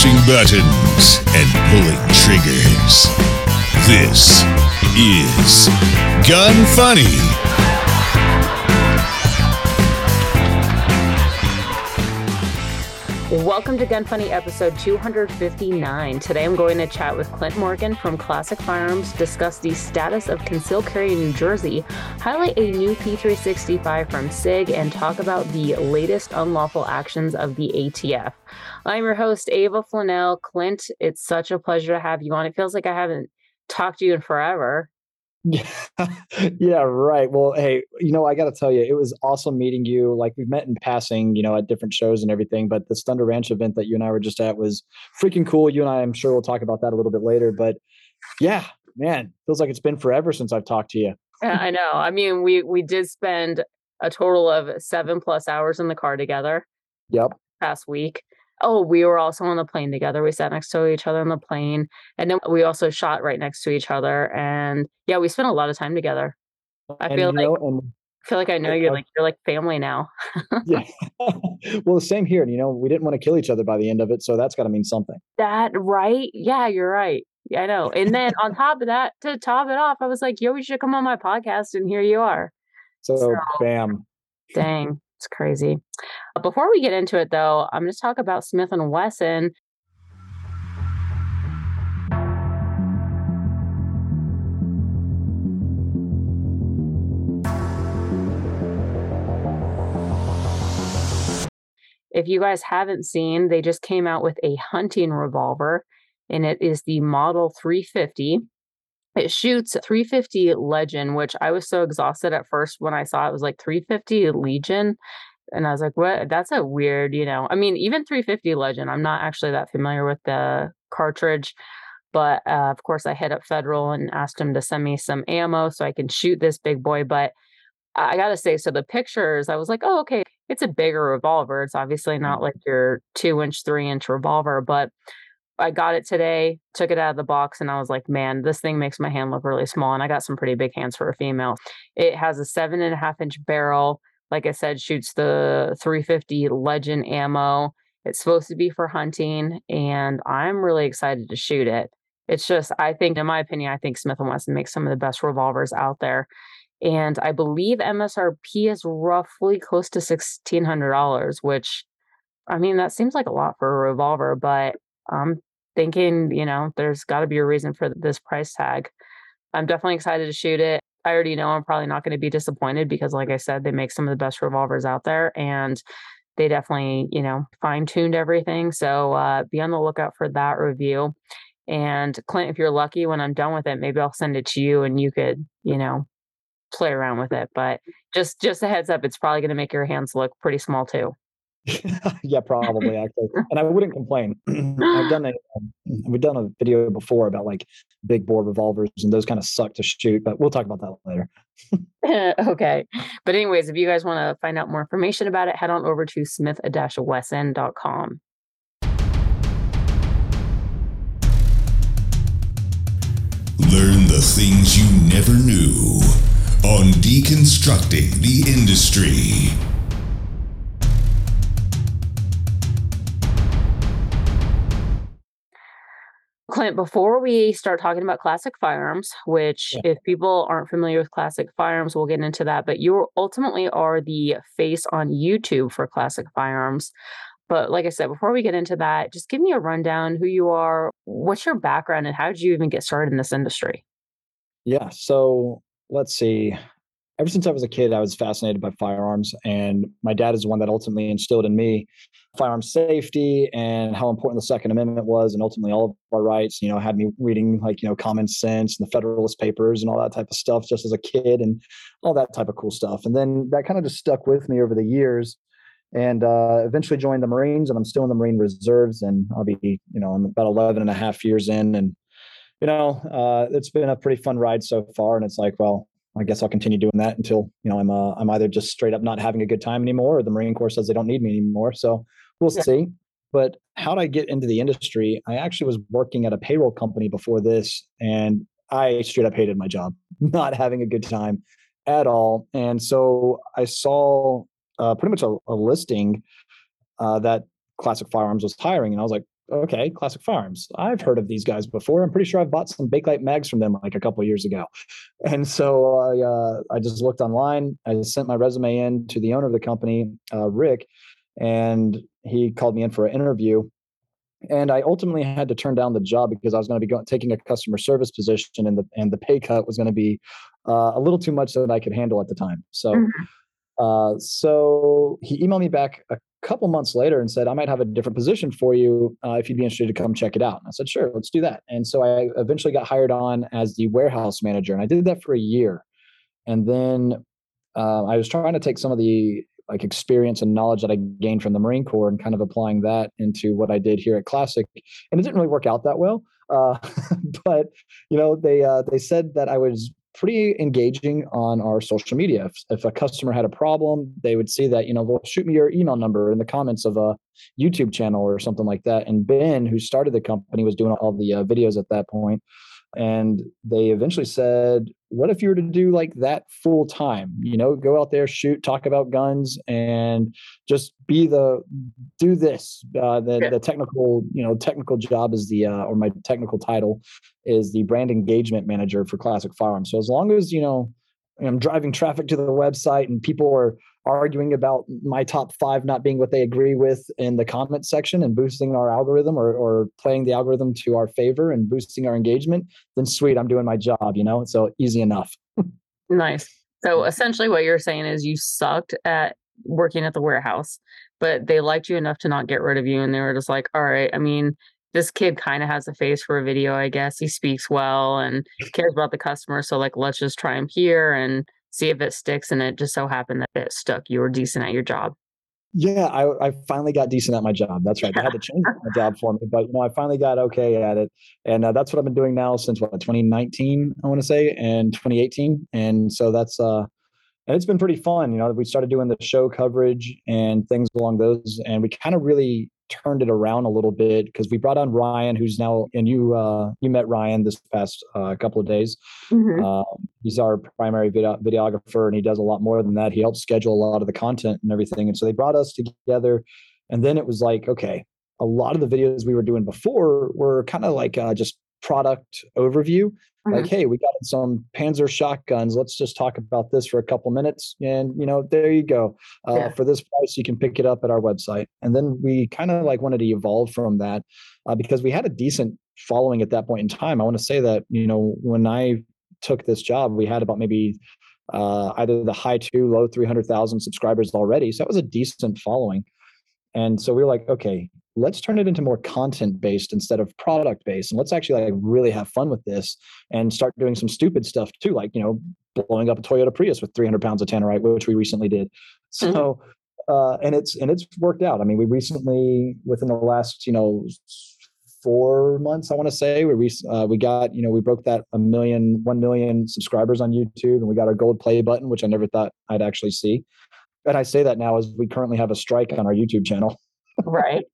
pushing buttons and pulling triggers. This is Gun Funny. Welcome to Gun Funny episode 259. Today I'm going to chat with Clint Morgan from Classic Firearms, discuss the status of concealed carry in New Jersey, highlight a new P365 from SIG, and talk about the latest unlawful actions of the ATF. I'm your host, Ava Flanell. Clint, it's such a pleasure to have you on. It feels like I haven't talked to you in forever. Yeah, yeah, right. Well, hey, you know, I got to tell you, it was awesome meeting you. Like we've met in passing, you know, at different shows and everything. But the Thunder Ranch event that you and I were just at was freaking cool. You and I, I'm sure we'll talk about that a little bit later. But yeah, man, feels like it's been forever since I've talked to you. Yeah, I know. I mean, we we did spend a total of seven plus hours in the car together. Yep. Past week. Oh, we were also on the plane together. We sat next to each other on the plane. And then we also shot right next to each other. And yeah, we spent a lot of time together. I And, feel like know, and I feel like I know you're like you're like family now. yeah. well, the same here. And, you know, we didn't want to kill each other by the end of it. So that's got to mean something. That right? Yeah, you're right. Yeah, I know. And then on top of that, to top it off, I was like, yo, you should come on my podcast. And here you are. So, So- bam. Dang, it's crazy. Before we get into it though, I'm going to talk about Smith and Wesson. If you guys haven't seen, they just came out with a hunting revolver and it is the Model 350. It shoots 350 Legend, which I was so exhausted at first when I saw it, it was like 350 Legion. And I was like, what? That's a weird, you know. I mean, even 350 Legend, I'm not actually that familiar with the cartridge. But uh, of course, I hit up Federal and asked them to send me some ammo so I can shoot this big boy. But I I gotta say, so the pictures, I was like, oh, okay, it's a bigger revolver. It's obviously not like your two inch, three inch revolver, but I got it today, took it out of the box, and I was like, man, this thing makes my hand look really small. And I got some pretty big hands for a female. It has a seven and a half inch barrel. Like I said, shoots the 350 Legend ammo. It's supposed to be for hunting, and I'm really excited to shoot it. It's just, I think, in my opinion, I think Smith and Wesson makes some of the best revolvers out there. And I believe MSRP is roughly close to sixteen hundred dollars, which I mean that seems like a lot for a revolver, but I'm thinking, you know, there's got to be a reason for this price tag. I'm definitely excited to shoot it. I already know I'm probably not going to be disappointed because, like I said, they make some of the best revolvers out there, and they definitely, you know, fine tuned everything. So uh, be on the lookout for that review. And Clint, if you're lucky, when I'm done with it, maybe I'll send it to you, and you could, you know, play around with it. But just just a heads up, it's probably going to make your hands look pretty small too. yeah, probably actually. And I wouldn't complain. I've done a um, we've done a video before about like big bore revolvers and those kind of suck to shoot, but we'll talk about that later. okay. But anyways, if you guys want to find out more information about it, head on over to smith-wesson.com. Learn the things you never knew on Deconstructing the Industry. Clint, before we start talking about classic firearms, which Yeah. if people aren't familiar with classic firearms, we'll get into that. But you ultimately are the face on YouTube for classic firearms. But like I said, before we get into that, just give me a rundown who you are, what's your background, and how did you even get started in this industry? Yeah. So let's see. Ever since I was a kid, I was fascinated by firearms, and my dad is the one that ultimately instilled in me firearm safety and how important the Second Amendment was, and ultimately all of our rights. You know, had me reading like you know Common Sense and the Federalist Papers and all that type of stuff just as a kid, and all that type of cool stuff. And then that kind of just stuck with me over the years, and uh, eventually joined the Marines, and I'm still in the Marine Reserves, and I'll be you know I'm about 11 and a half years in, and you know, uh, it's been a pretty fun ride so far. And it's like, well, I guess I'll continue doing that until you know I'm uh, I'm either just straight up not having a good time anymore, or the Marine Corps says they don't need me anymore. So we'll Yeah. see. But how did I get into the industry? I actually was working at a payroll company before this, and I straight up hated my job, not having a good time at all. And so I saw uh, pretty much a, a listing uh, that Classic Firearms was hiring, and I was like, okay, Classic Firearms. I've heard of these guys before. I'm pretty sure I've bought some Bakelite mags from them like a couple years ago. And so I, uh, I just looked online. I sent my resume in to the owner of the company, uh, Rick, and he called me in for an interview. And I ultimately had to turn down the job because I was going to be going, taking a customer service position, and the and the pay cut was going to be uh, a little too much that I could handle at the time. So. Mm-hmm. Uh, so he emailed me back a couple months later and said, I might have a different position for you uh, if you'd be interested to come check it out. And I said, sure, let's do that. And so I eventually got hired on as the warehouse manager, and I did that for a year. And then uh, I was trying to take some of the like experience and knowledge that I gained from the Marine Corps and kind of applying that into what I did here at Classic, and it didn't really work out that well. Uh, but you know, they uh, they said that I was pretty engaging on our social media. If, if, a customer had a problem, they would see that, you know, well, shoot me your email number in the comments of a YouTube channel or something like that. And Ben, who started the company, was doing all the uh, videos at that point. point and they eventually said what if you were to do like that full time you know go out there shoot talk about guns and just be the do this uh, the, yeah. the technical you know technical job is the uh, or my technical title is the brand engagement manager for classic firearms so as long as you know i'm driving traffic to the website and people are arguing about my top five not being what they agree with in the comment section and boosting our algorithm or, or playing the algorithm to our favor and boosting our engagement, then sweet, I'm doing my job, you know? So easy enough. nice. So essentially what you're saying is you sucked at working at the warehouse, but they liked you enough to not get rid of you. And they were just like, all right, I mean, this kid kind of has a face for a video, I guess. He speaks well and cares about the customer. So like let's just try him here and see if it sticks. And it just so happened that it stuck. You were decent at your job. Yeah, I, I finally got decent at my job. That's right. They had to change my job for me, but you know, I finally got okay at it, and uh, that's what I've been doing now since what 2019, I want to say, and 2018, and so that's uh, and it's been pretty fun. You know, we started doing the show coverage and things along those, and we kind of really turned it around a little bit because we brought on Ryan, who's now and you uh, you met Ryan this past uh, couple of days. Mm-hmm. Uh, he's our primary video- videographer, and he does a lot more than that. He helps schedule a lot of the content and everything. And so they brought us together, and then it was like, okay, a lot of the videos we were doing before were kind of like uh, just product overview mm-hmm. like hey we got some panzer shotguns let's just talk about this for a couple minutes and you know there you go uh, yeah. for this price you can pick it up at our website and then we kind of like wanted to evolve from that uh, because we had a decent following at that point in time i want to say that you know when i took this job we had about maybe uh, either the high two low 300000 subscribers already so that was a decent following and so we were like okay let's turn it into more content based instead of product based. And let's actually like really have fun with this and start doing some stupid stuff too like you know blowing up a toyota prius with 300 pounds of tannerite which we recently did. So mm-hmm. uh, and it's and it's worked out. I mean we recently within the last you know four months i want to say we uh, we got you know we broke that a million one million subscribers on youtube and we got our gold play button which i never thought i'd actually see. And i say that now as we currently have a strike on our youtube channel. Right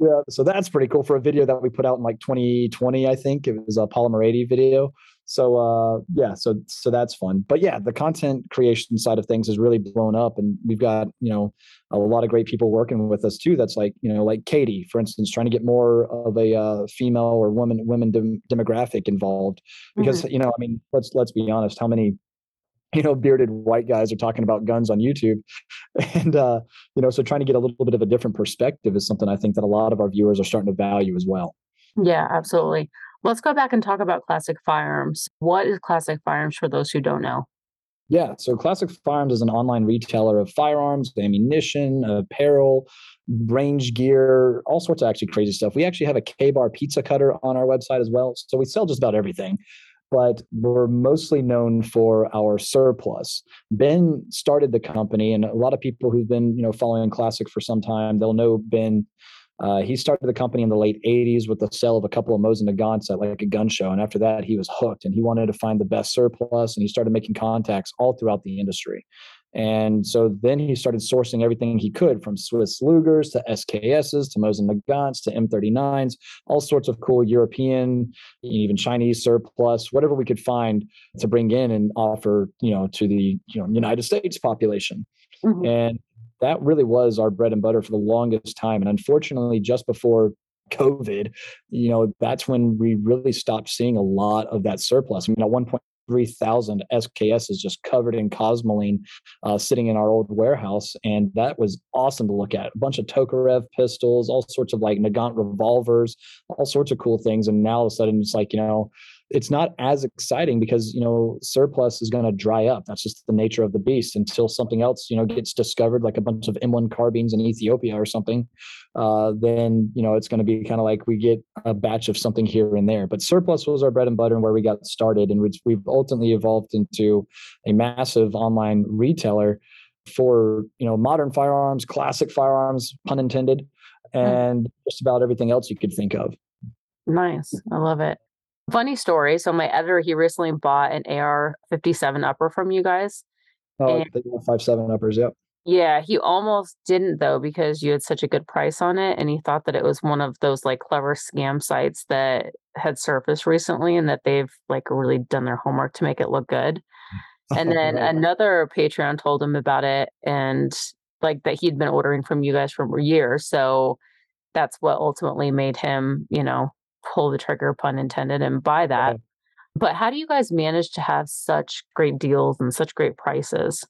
yeah, so that's pretty cool for a video that we put out in like 2020, I think it was a Polymer 80 video. So uh, yeah, so so that's fun. But yeah, the content creation side of things has really blown up, and we've got you know a lot of great people working with us too. That's like you know like Katie, for instance, trying to get more of a uh, female or woman women dem- demographic involved because mm-hmm. you know I mean let's let's be honest, how many you know bearded white guys are talking about guns on youtube. And uh you know so trying to get a little bit of a different perspective is something i think that a lot of our viewers are starting to value as well. Yeah absolutely. Let's go back and talk about classic firearms. What is classic firearms for those who don't know? Yeah so classic firearms is an online retailer of firearms ammunition apparel range gear all sorts of actually crazy stuff. We actually have a k-bar pizza cutter on our website as well. So we sell just about everything but we're mostly known for our surplus. Ben started the company, and a lot of people who've been, you know, following Classic for some time, they'll know Ben. Uh, he started the company in the late 80s with the sale of a couple of Mosin Nagants at like a gun show. And after that, he was hooked and he wanted to find the best surplus and he started making contacts all throughout the industry. And so then he started sourcing everything he could from Swiss Lugers to SKSs to Mosin Nagants to M39s, all sorts of cool European, even Chinese surplus, whatever we could find to bring in and offer, you know, to the you know United States population. Mm-hmm. And that really was our bread and butter for the longest time. And unfortunately, just before COVID, you know, that's when we really stopped seeing a lot of that surplus. I mean, at one point, 3,000 SKS is just covered in Cosmoline uh, sitting in our old warehouse. And that was awesome to look at. A bunch of Tokarev pistols, all sorts of like Nagant revolvers, all sorts of cool things. And now all of a sudden it's like, you know, it's not as exciting because you know surplus is going to dry up. That's just the nature of the beast until something else you know gets discovered like a bunch of m1 carbines in ethiopia or something uh, then you know it's going to be kind of like we get a batch of something here and there. But surplus was our bread and butter and where we got started and we've ultimately evolved into a massive online retailer for you know modern firearms classic firearms pun intended hmm. and just about everything else you could think of. Nice. I love it Funny story. So my editor, he recently bought an AR 57 upper from you guys. Oh, and, the five seven uppers, yep. Yeah, he almost didn't though because you had such a good price on it, and he thought that it was one of those like clever scam sites that had surfaced recently, and that they've like really done their homework to make it look good. And then another Patreon told him about it, and like that he'd been ordering from you guys for years. So that's what ultimately made him, you know, pull the trigger, pun intended, and buy that. But how do you guys manage to have such great deals and such great prices?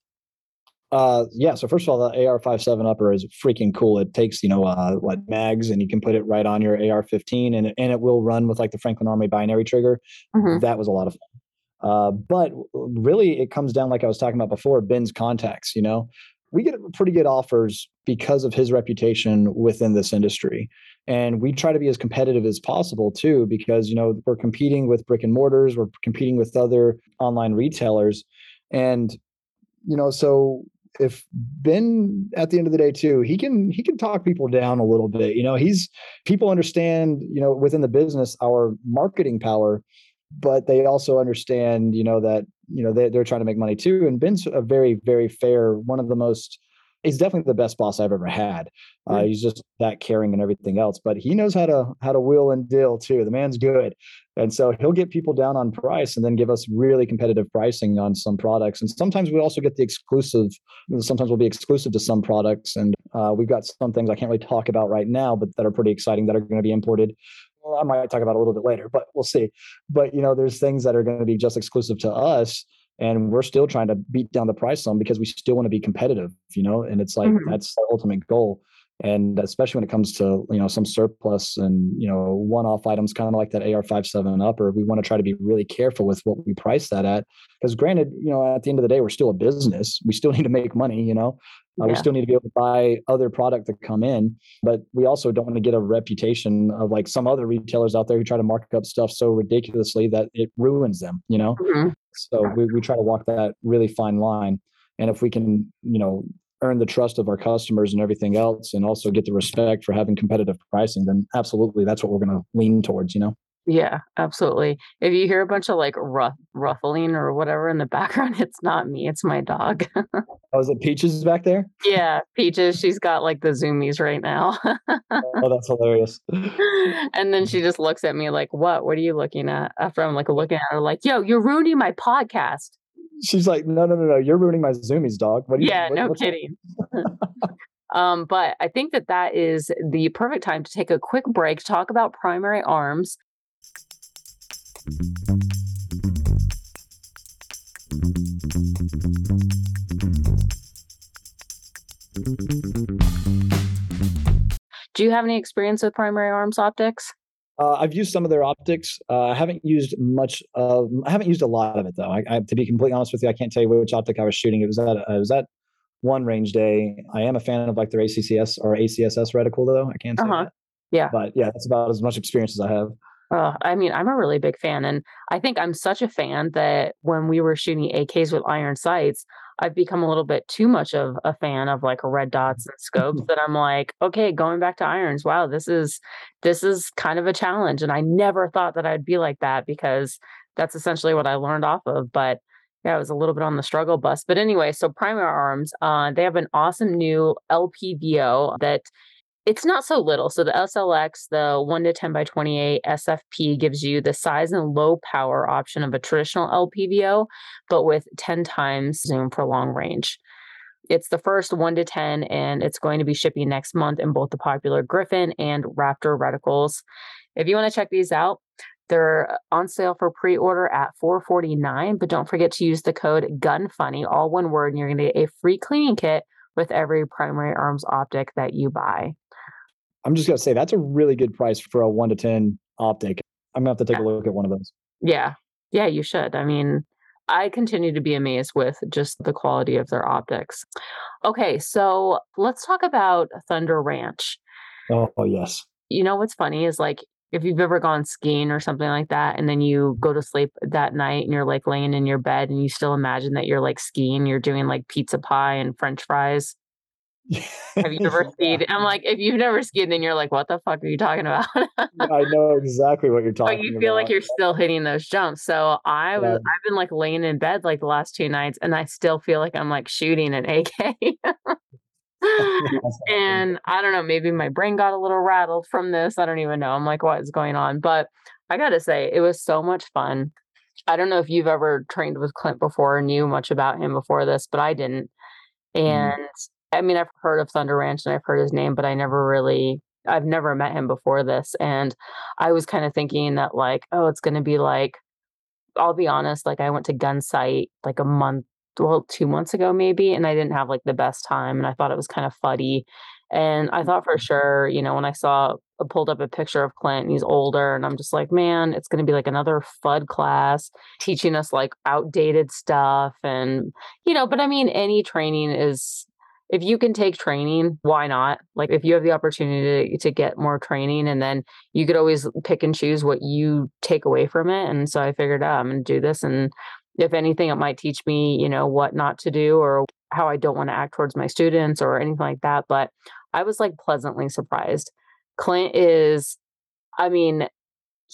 Uh, yeah. So first of all, the AR-57 upper is freaking cool. It takes you know uh, what mags, and you can put it right on your AR-15, and it, and it will run with like the Franklin Armory binary trigger. Mm-hmm. That was a lot of fun. Uh, but really, it comes down like I was talking about before. Ben's contacts. You know, we get pretty good offers because of his reputation within this industry. And we try to be as competitive as possible too because you know we're competing with brick and mortars we're competing with other online retailers. And you know so if ben at the end of the day too he can he can talk people down a little bit. You know he's people understand you know within the business our marketing power but they also understand you know that you know they, they're trying to make money too and ben's a very very fair one of the most he's definitely the best boss I've ever had. Uh, he's just that caring and everything else, but he knows how to how to wheel and deal too. The man's good, and so he'll get people down on price and then give us really competitive pricing on some products. And sometimes we also get the exclusive. Sometimes we'll be exclusive to some products, and uh, we've got some things I can't really talk about right now, but that are pretty exciting that are going to be imported. Well, I might talk about a little bit later, but we'll see. But you know, there's things that are going to be just exclusive to us and we're still trying to beat down the price some because we still want to be competitive you know and it's like mm-hmm. that's the ultimate goal and especially when it comes to you know some surplus and you know one-off items kind of like that ar57 upper we want to try to be really careful with what we price that at. Because granted you know at the end of the day we're still a business. We still need to make money you know? Uh, yeah. we still need to be able to buy other product that come in but we also don't want to get a reputation of like some other retailers out there who try to mark up stuff so ridiculously that it ruins them you know? Mm-hmm. so we, we try to walk that really fine line. And if we can you know earn the trust of our customers and everything else and also get the respect for having competitive pricing then absolutely that's what we're going to lean towards you know? Yeah absolutely. If you hear a bunch of like ruff, ruffling or whatever in the background it's not me it's my dog. Oh is it peaches back there? Yeah peaches she's got like the zoomies right now. Oh that's hilarious. And then she just looks at me like what? What are you looking at? After i'm like looking at her like yo you're ruining my podcast she's like, no, no, no, no, you're ruining my zoomies, dog. What yeah, you, what, no kidding. um, but I think that that is the perfect time to take a quick break, talk about primary arms. Do you have any experience with primary arms optics? Uh, I've used some of their optics. Uh, I haven't used much. Of, I haven't used a lot of it though. I, I, to be completely honest with you, I can't tell you which optic I was shooting. It was at uh, it was at one range day. I am a fan of like their ACCS or ACSS reticle though. I can't say uh-huh. that. Yeah, but yeah, that's about as much experience as I have. Uh, I mean, I'm a really big fan, and I think I'm such a fan that when we were shooting AKs with iron sights, I've become a little bit too much of a fan of like red dots and scopes that I'm like, okay, going back to irons, wow, this is this is kind of a challenge. And I never thought that I'd be like that because that's essentially what I learned off of. But yeah, I was a little bit on the struggle bus. But anyway, so Primary Arms, uh, they have an awesome new LPVO that it's not so little. So the SLX, the 1 to 10 by 28 SFP gives you the size and low power option of a traditional LPVO, but with 10 times zoom for long range. It's the first one to 10, and it's going to be shipping next month in both the popular Griffin and Raptor reticles. If you want to check these out, they're on sale for pre-order at 449 but don't forget to use the code GUNFUNNY, all one word, and you're going to get a free cleaning kit with every primary arms optic that you buy. I'm just going to say that's a really good price for a 1 to 10 optic. I'm going to have to take yeah. a look at one of those. Yeah. Yeah, you should. I mean, I continue to be amazed with just the quality of their optics. Okay, so let's talk about Thunder Ranch. Oh, oh, yes. You know what's funny is like if you've ever gone skiing or something like that, and then you go to sleep that night and you're like laying in your bed and you still imagine that you're like skiing, you're doing like pizza pie and french fries. Have you ever skied? I'm like, if you've never skied, then you're like, what the fuck are you talking about? I know exactly what you're talking about. But you feel about. like you're still hitting those jumps. So I was, yeah. I've been like laying in bed like the last two nights, and I still feel like I'm like shooting an AK. and I don't know, maybe my brain got a little rattled from this. I don't even know. I'm like, what is going on? But I gotta say, it was so much fun. I don't know if you've ever trained with Clint before or knew much about him before this, but I didn't. Mm-hmm. And mm I mean, I've heard of Thunder Ranch and I've heard his name, but I never really, I've never met him before this. And I was kind of thinking that, like, oh, it's going to be like, I'll be honest, like, I went to Gunsight like a month, well, two months ago, maybe, and I didn't have like the best time. And I thought it was kind of fuddy. And I thought for mm-hmm. sure, you know, when I saw, I uh, pulled up a picture of Clint and he's older, and I'm just like, man, it's going to be like another FUD class teaching us like outdated stuff. And, you know, but I mean, any training is if you can take training, why not? Like if you have the opportunity to, to get more training and then you could always pick and choose what you take away from it. And so I figured oh, I'm going to do this. And if anything, it might teach me, you know, what not to do or how I don't want to act towards my students or anything like that. But I was like pleasantly surprised. Clint is, I mean,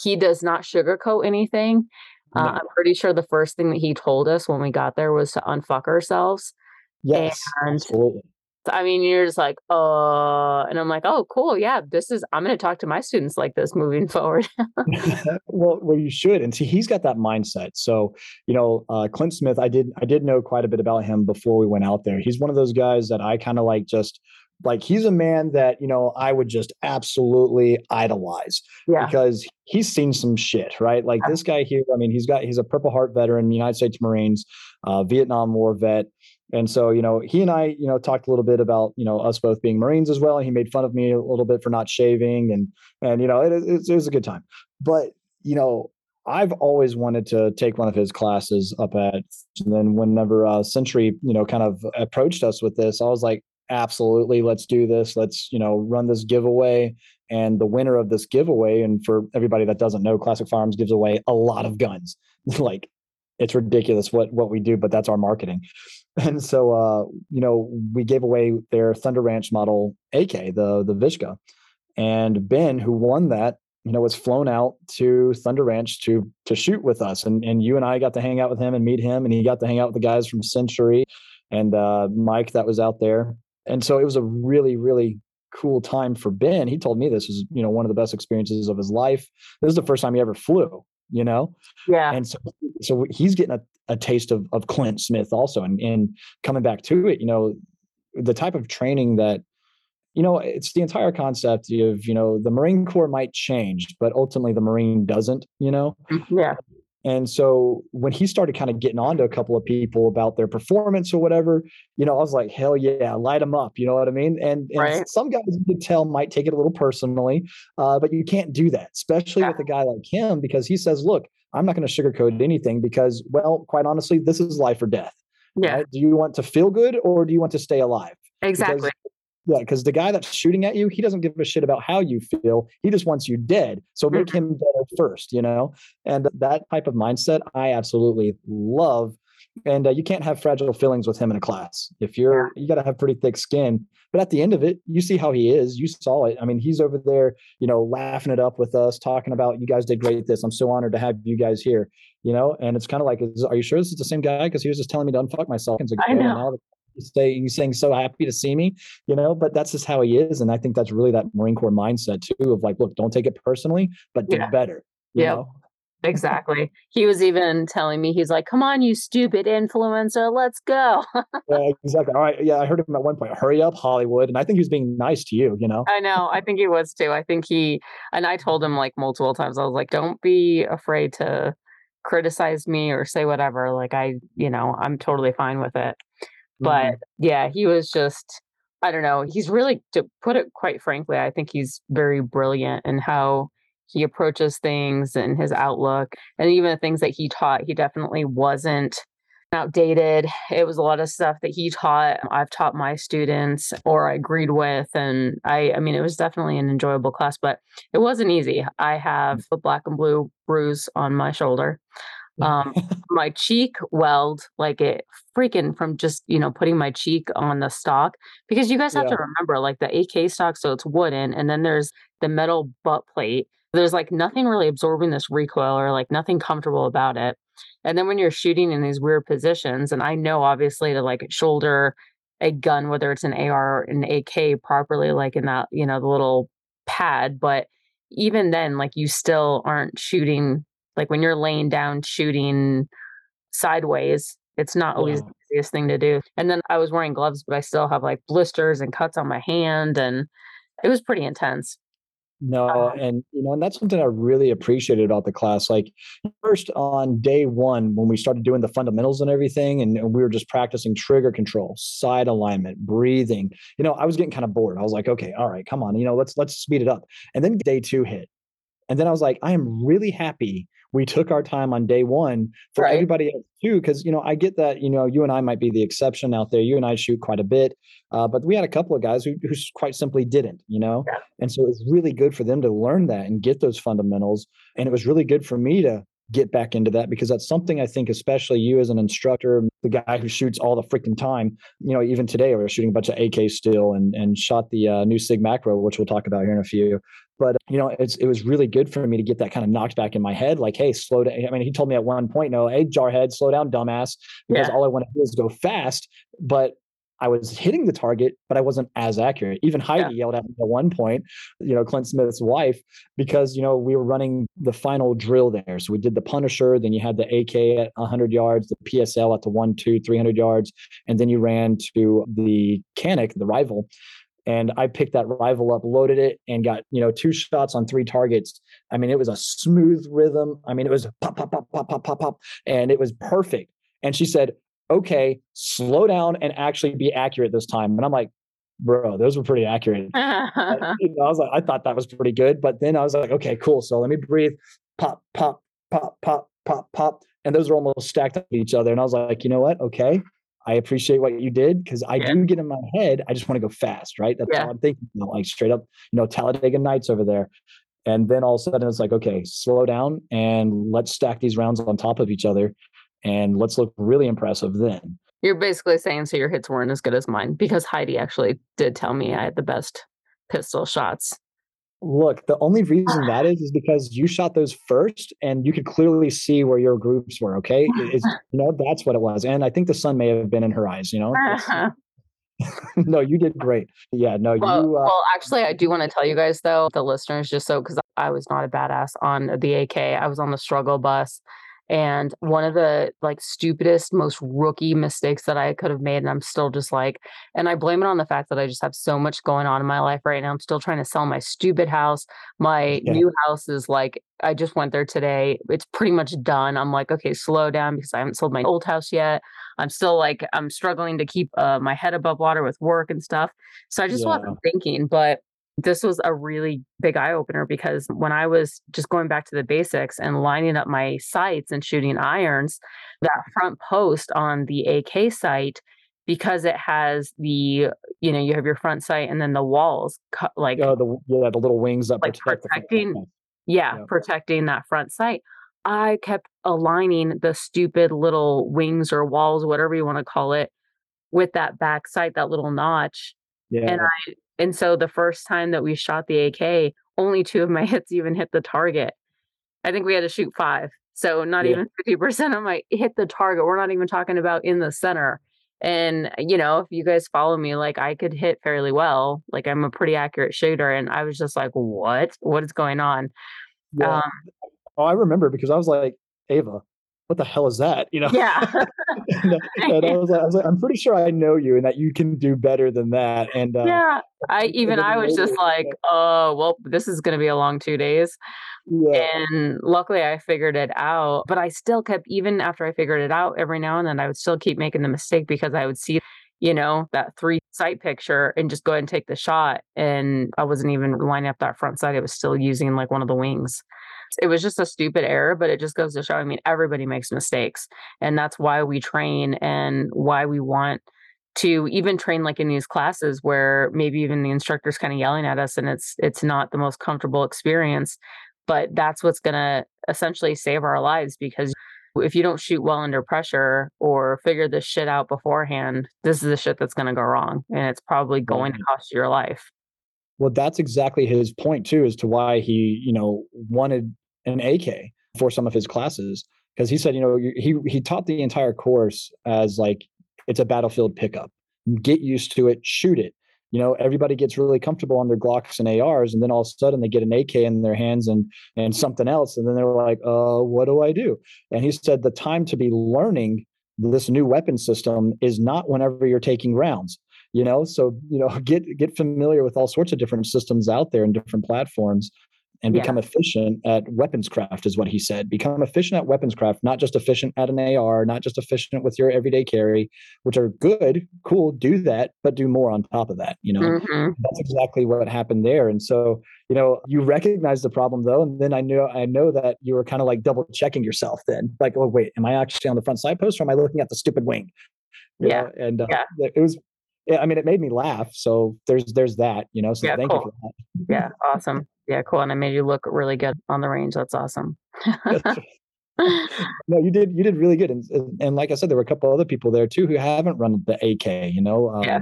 he does not sugarcoat anything. Uh, no. Uh, I'm pretty sure the first thing that he told us when we got there was to unfuck ourselves. Yes, and, absolutely. I mean, you're just like, uh, and I'm like, oh, cool. Yeah, this is, I'm going to talk to my students like this moving forward. well, well, you should. And see, he's got that mindset. So, you know, uh, Clint Smith, I did, I did know quite a bit about him before we went out there. He's one of those guys that I kind of like just, like he's a man that you know I would just absolutely idolize yeah. because he's seen some shit, right? Like this guy here. I mean, he's got he's a Purple Heart veteran, United States Marines, uh, Vietnam War vet. And so, you know, he and I, you know, talked a little bit about, you know, us both being Marines as well. And he made fun of me a little bit for not shaving and, and, you know, it, it, it was a good time. But, you know, I've always wanted to take one of his classes up at, and then whenever uh, Century, you know, kind of approached us with this, I was like, absolutely, let's do this. Let's, you know, run this giveaway. And the winner of this giveaway, and for everybody that doesn't know, Classic Firearms gives away a lot of guns, like it's ridiculous what what we do, but that's our marketing. And so, uh, you know, we gave away their Thunder Ranch model AK, the the VSKA, and Ben, who won that, you know, was flown out to Thunder Ranch to to shoot with us, and and you and I got to hang out with him and meet him, and he got to hang out with the guys from Century and uh, Mike that was out there, and so it was a really really cool time for Ben. He told me this was, you know, one of the best experiences of his life. This is the first time he ever flew you know? Yeah. And so, so he's getting a, a taste of, of Clint Smith also. And, and coming back to it, you know, the type of training that, you know, it's the entire concept of, you know, the Marine Corps might change, but ultimately the Marine doesn't, you know? Mm-hmm. Yeah. And so when he started kind of getting on to a couple of people about their performance or whatever, you know, I was like, hell yeah, light them up. You know what I mean? And, and right. some guys you could tell might take it a little personally, uh, but you can't do that, especially yeah. with a guy like him, because he says, look, I'm not going to sugarcoat anything because, well, quite honestly, this is life or death. Yeah. Right? Do you want to feel good or do you want to stay alive? Exactly. Because yeah, because the guy that's shooting at you, he doesn't give a shit about how you feel. He just wants you dead. So make mm-hmm. him dead first, you know? And that type of mindset, I absolutely love. And uh, you can't have fragile feelings with him in a class. If you're, you got to have pretty thick skin. But at the end of it, you see how he is. You saw it. I mean, he's over there, you know, laughing it up with us, talking about, you guys did great this. I'm so honored to have you guys here, you know? And it's kind of like, is, are you sure this is the same guy? Because he was just telling me to unfuck myself. I know say he's saying so happy to see me, you know, but that's just how he is. And I think that's really that Marine Corps mindset too of like, look, don't take it personally, but do yeah. better. yeah. Exactly. He was even telling me, he's like, come on, you stupid influencer, let's go. yeah, exactly. All right. Yeah, I heard him at one point, hurry up, Hollywood. And I think he was being nice to you, you know? I know. I think he was too. I think he, and I told him like multiple times, I was like, don't be afraid to criticize me or say whatever. Like, I, you know, I'm totally fine with it. But mm-hmm. yeah, he was just, I don't know. He's really, to put it quite frankly, I think he's very brilliant in how he approaches things and his outlook and even the things that he taught he definitely wasn't outdated it was a lot of stuff that he taught i've taught my students or i agreed with and i i mean it was definitely an enjoyable class but it wasn't easy i have a black and blue bruise on my shoulder um my cheek welled like it freaking from just you know putting my cheek on the stock because you guys have yeah. to remember like the ak stock so it's wooden and then there's the metal butt plate there's like nothing really absorbing this recoil or like nothing comfortable about it. And then when you're shooting in these weird positions, and I know obviously to like shoulder a gun, whether it's an AR or an AK properly, like in that, you know, the little pad, but even then, like you still aren't shooting like when you're laying down shooting sideways, it's not always yeah. the easiest thing to do. And then I was wearing gloves, but I still have like blisters and cuts on my hand and it was pretty intense. No, uh-huh. and you know, and that's something I really appreciated about the class. Like first on day one, when we started doing the fundamentals and everything, and, and we were just practicing trigger control, side alignment, breathing. You know, I was getting kind of bored. I was like, okay, all right, come on, you know, let's let's speed it up. And then day two hit, and then I was like, I am really happy we took our time on day one for right. everybody else too. Cause, you know, I get that, you know, you and I might be the exception out there. You and I shoot quite a bit. Uh, but we had a couple of guys who, who quite simply didn't, you know? Yeah. And so it was really good for them to learn that and get those fundamentals. And it was really good for me to get back into that because that's something I think, especially you as an instructor, the guy who shoots all the freaking time. You know, even today we are shooting a bunch of AK still and and shot the uh, new Sig Macro, which we'll talk about here in a few. But you know, it's it was really good for me to get that kind of knocked back in my head. Like, hey, slow down. I mean, he told me at one point, no, hey, jarhead, slow down, dumbass, because yeah. all I want to do is go fast. But I was hitting the target, but I wasn't as accurate. Even Heidi yeah. yelled at me at one point, you know, Clint Smith's wife, because, you know, we were running the final drill there. So we did the Punisher, then you had the AK at 100 yards, the PSL at the one, two, 300 yards, and then you ran to the Canik, the rival. And I picked that rival up, loaded it, and got, you know, two shots on three targets. I mean, it was a smooth rhythm. I mean, it was pop, pop, pop, pop, pop, pop, pop. And it was perfect. And she said, okay, slow down and actually be accurate this time. And I'm like, bro, those were pretty accurate. I, you know, I was like, I thought that was pretty good. But then I was like, okay, cool. So let me breathe. Pop, pop, pop, pop, pop, pop. And those are almost stacked up each other. And I was like, you know what? Okay. I appreciate what you did because I yeah. do get in my head. I just want to go fast, right? That's yeah. all I'm thinking. You know, like straight up, you know, Talladega Nights over there. And then all of a sudden it's like, okay, slow down and let's stack these rounds on top of each other and let's look really impressive then. You're basically saying so your hits weren't as good as mine because Heidi actually did tell me I had the best pistol shots. Look, the only reason that is is because you shot those first and you could clearly see where your groups were, okay? It's, you know, that's what it was. And I think the sun may have been in her eyes, you know? no, you did great. Yeah, no, well, you. Uh, well, actually, I do want to tell you guys though, the listeners, just so because I was not a badass on the AK, I was on the struggle bus, and one of the like stupidest, most rookie mistakes that I could have made, and I'm still just like, and I blame it on the fact that I just have so much going on in my life right now. I'm still trying to sell my stupid house. My yeah. new house is like, I just went there today. It's pretty much done. I'm like, okay, slow down because I haven't sold my old house yet. I'm still like, I'm struggling to keep uh, my head above water with work and stuff. So I just yeah. wasn't thinking, but this was a really big eye opener because when I was just going back to the basics and lining up my sights and shooting irons, that front post on the AK sight, because it has the, you know, you have your front sight and then the walls cut like oh, the yeah, the little wings that like protect protecting, yeah, yeah, protecting that front sight. I kept aligning the stupid little wings or walls, whatever you want to call it, with that back sight, that little notch. Yeah. And I and so the first time that we shot the AK, only two of my hits even hit the target. I think we had to shoot five. So not yeah. even 50% of my hit the target. We're not even talking about in the center. And, you know, if you guys follow me, like I could hit fairly well. Like I'm a pretty accurate shooter. And I was just like, what? What is going on? Yeah. Um, Oh, I remember because I was like, Ava, what the hell is that? You know? Yeah. and, and I, was like, I was like, I'm pretty sure I know you and that you can do better than that. And uh, yeah, I even I was just like, oh, well, this is going to be a long two days. Yeah. And luckily I figured it out, but I still kept, even after I figured it out, every now and then I would still keep making the mistake because I would see, you know, that three sight picture and just go ahead and take the shot. And I wasn't even lining up that front sight. It was still using like one of the wings. It was just a stupid error, but it just goes to show. I mean, everybody makes mistakes. And that's why we train and why we want to even train like in these classes where maybe even the instructor's kind of yelling at us and it's it's not the most comfortable experience but that's what's going to essentially save our lives because if you don't shoot well under pressure or figure this shit out beforehand this is the shit that's going to go wrong and it's probably going to cost you your life well that's exactly his point too as to why he you know wanted an AK for some of his classes because he said, you know, he he taught the entire course as like it's a battlefield pickup. Get used to it, shoot it. You know, everybody gets really comfortable on their Glocks and ARs, and then all of a sudden they get an AK in their hands and and something else, and then they're like, "Uh, what do I do?" And he said the time to be learning this new weapon system is not whenever you're taking rounds you know so you know get get familiar with all sorts of different systems out there and different platforms and become yeah. efficient at weapons craft is what he said become efficient at weapons craft not just efficient at an ar not just efficient with your everyday carry which are good cool do that but do more on top of that you know mm-hmm. that's exactly what happened there and so you know you recognize the problem though and then i know i know that you were kind of like double checking yourself then like oh wait am i actually on the front side post or am i looking at the stupid wing you yeah know? and uh, yeah. it was I mean, it made me laugh. So there's there's that, you know. So yeah, thank cool. you for that. Yeah, awesome. Yeah, cool. And it made you look really good on the range. That's awesome. no, you did you did really good. And and like I said, there were a couple other people there too who haven't run the AK. You know. Um, yeah.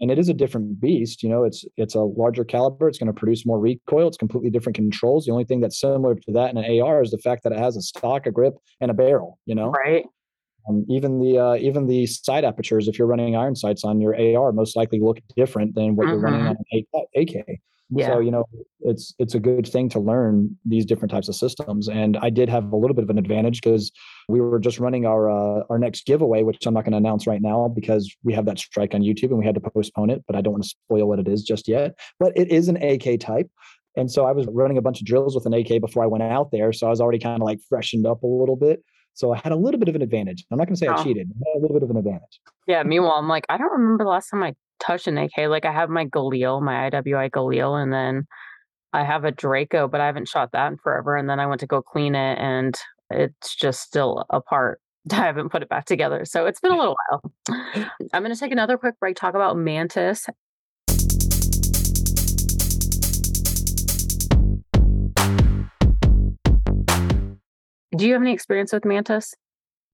And it is a different beast, you know. It's it's a larger caliber. It's going to produce more recoil. It's completely different controls. The only thing that's similar to that in an AR is the fact that it has a stock, a grip, and a barrel. You know, right? Um, even the uh, even the sight apertures, if you're running iron sights on your AR, most likely look different than what mm-hmm. you're running mm-hmm. on an AK. Yeah. So you know, it's it's a good thing to learn these different types of systems. And I did have a little bit of an advantage because we were just running our uh, our next giveaway, which I'm not going to announce right now because we have that strike on YouTube and we had to postpone it. But I don't want to spoil what it is just yet. But it is an AK type. And so I was running a bunch of drills with an AK before I went out there. So I was already kind of like freshened up a little bit. So I had a little bit of an advantage. I'm not going to say oh. I cheated. I a little bit of an advantage. Yeah. Meanwhile, I'm like, I don't remember the last time I touched an AK. Like I have my Galil, my IWI Galil, and then I have a Draco, but I haven't shot that in forever. And then I went to go clean it, and it's just still apart. I haven't put it back together. So it's been a little while. I'm going to take another quick break, talk about Mantis Do you have any experience with Mantis?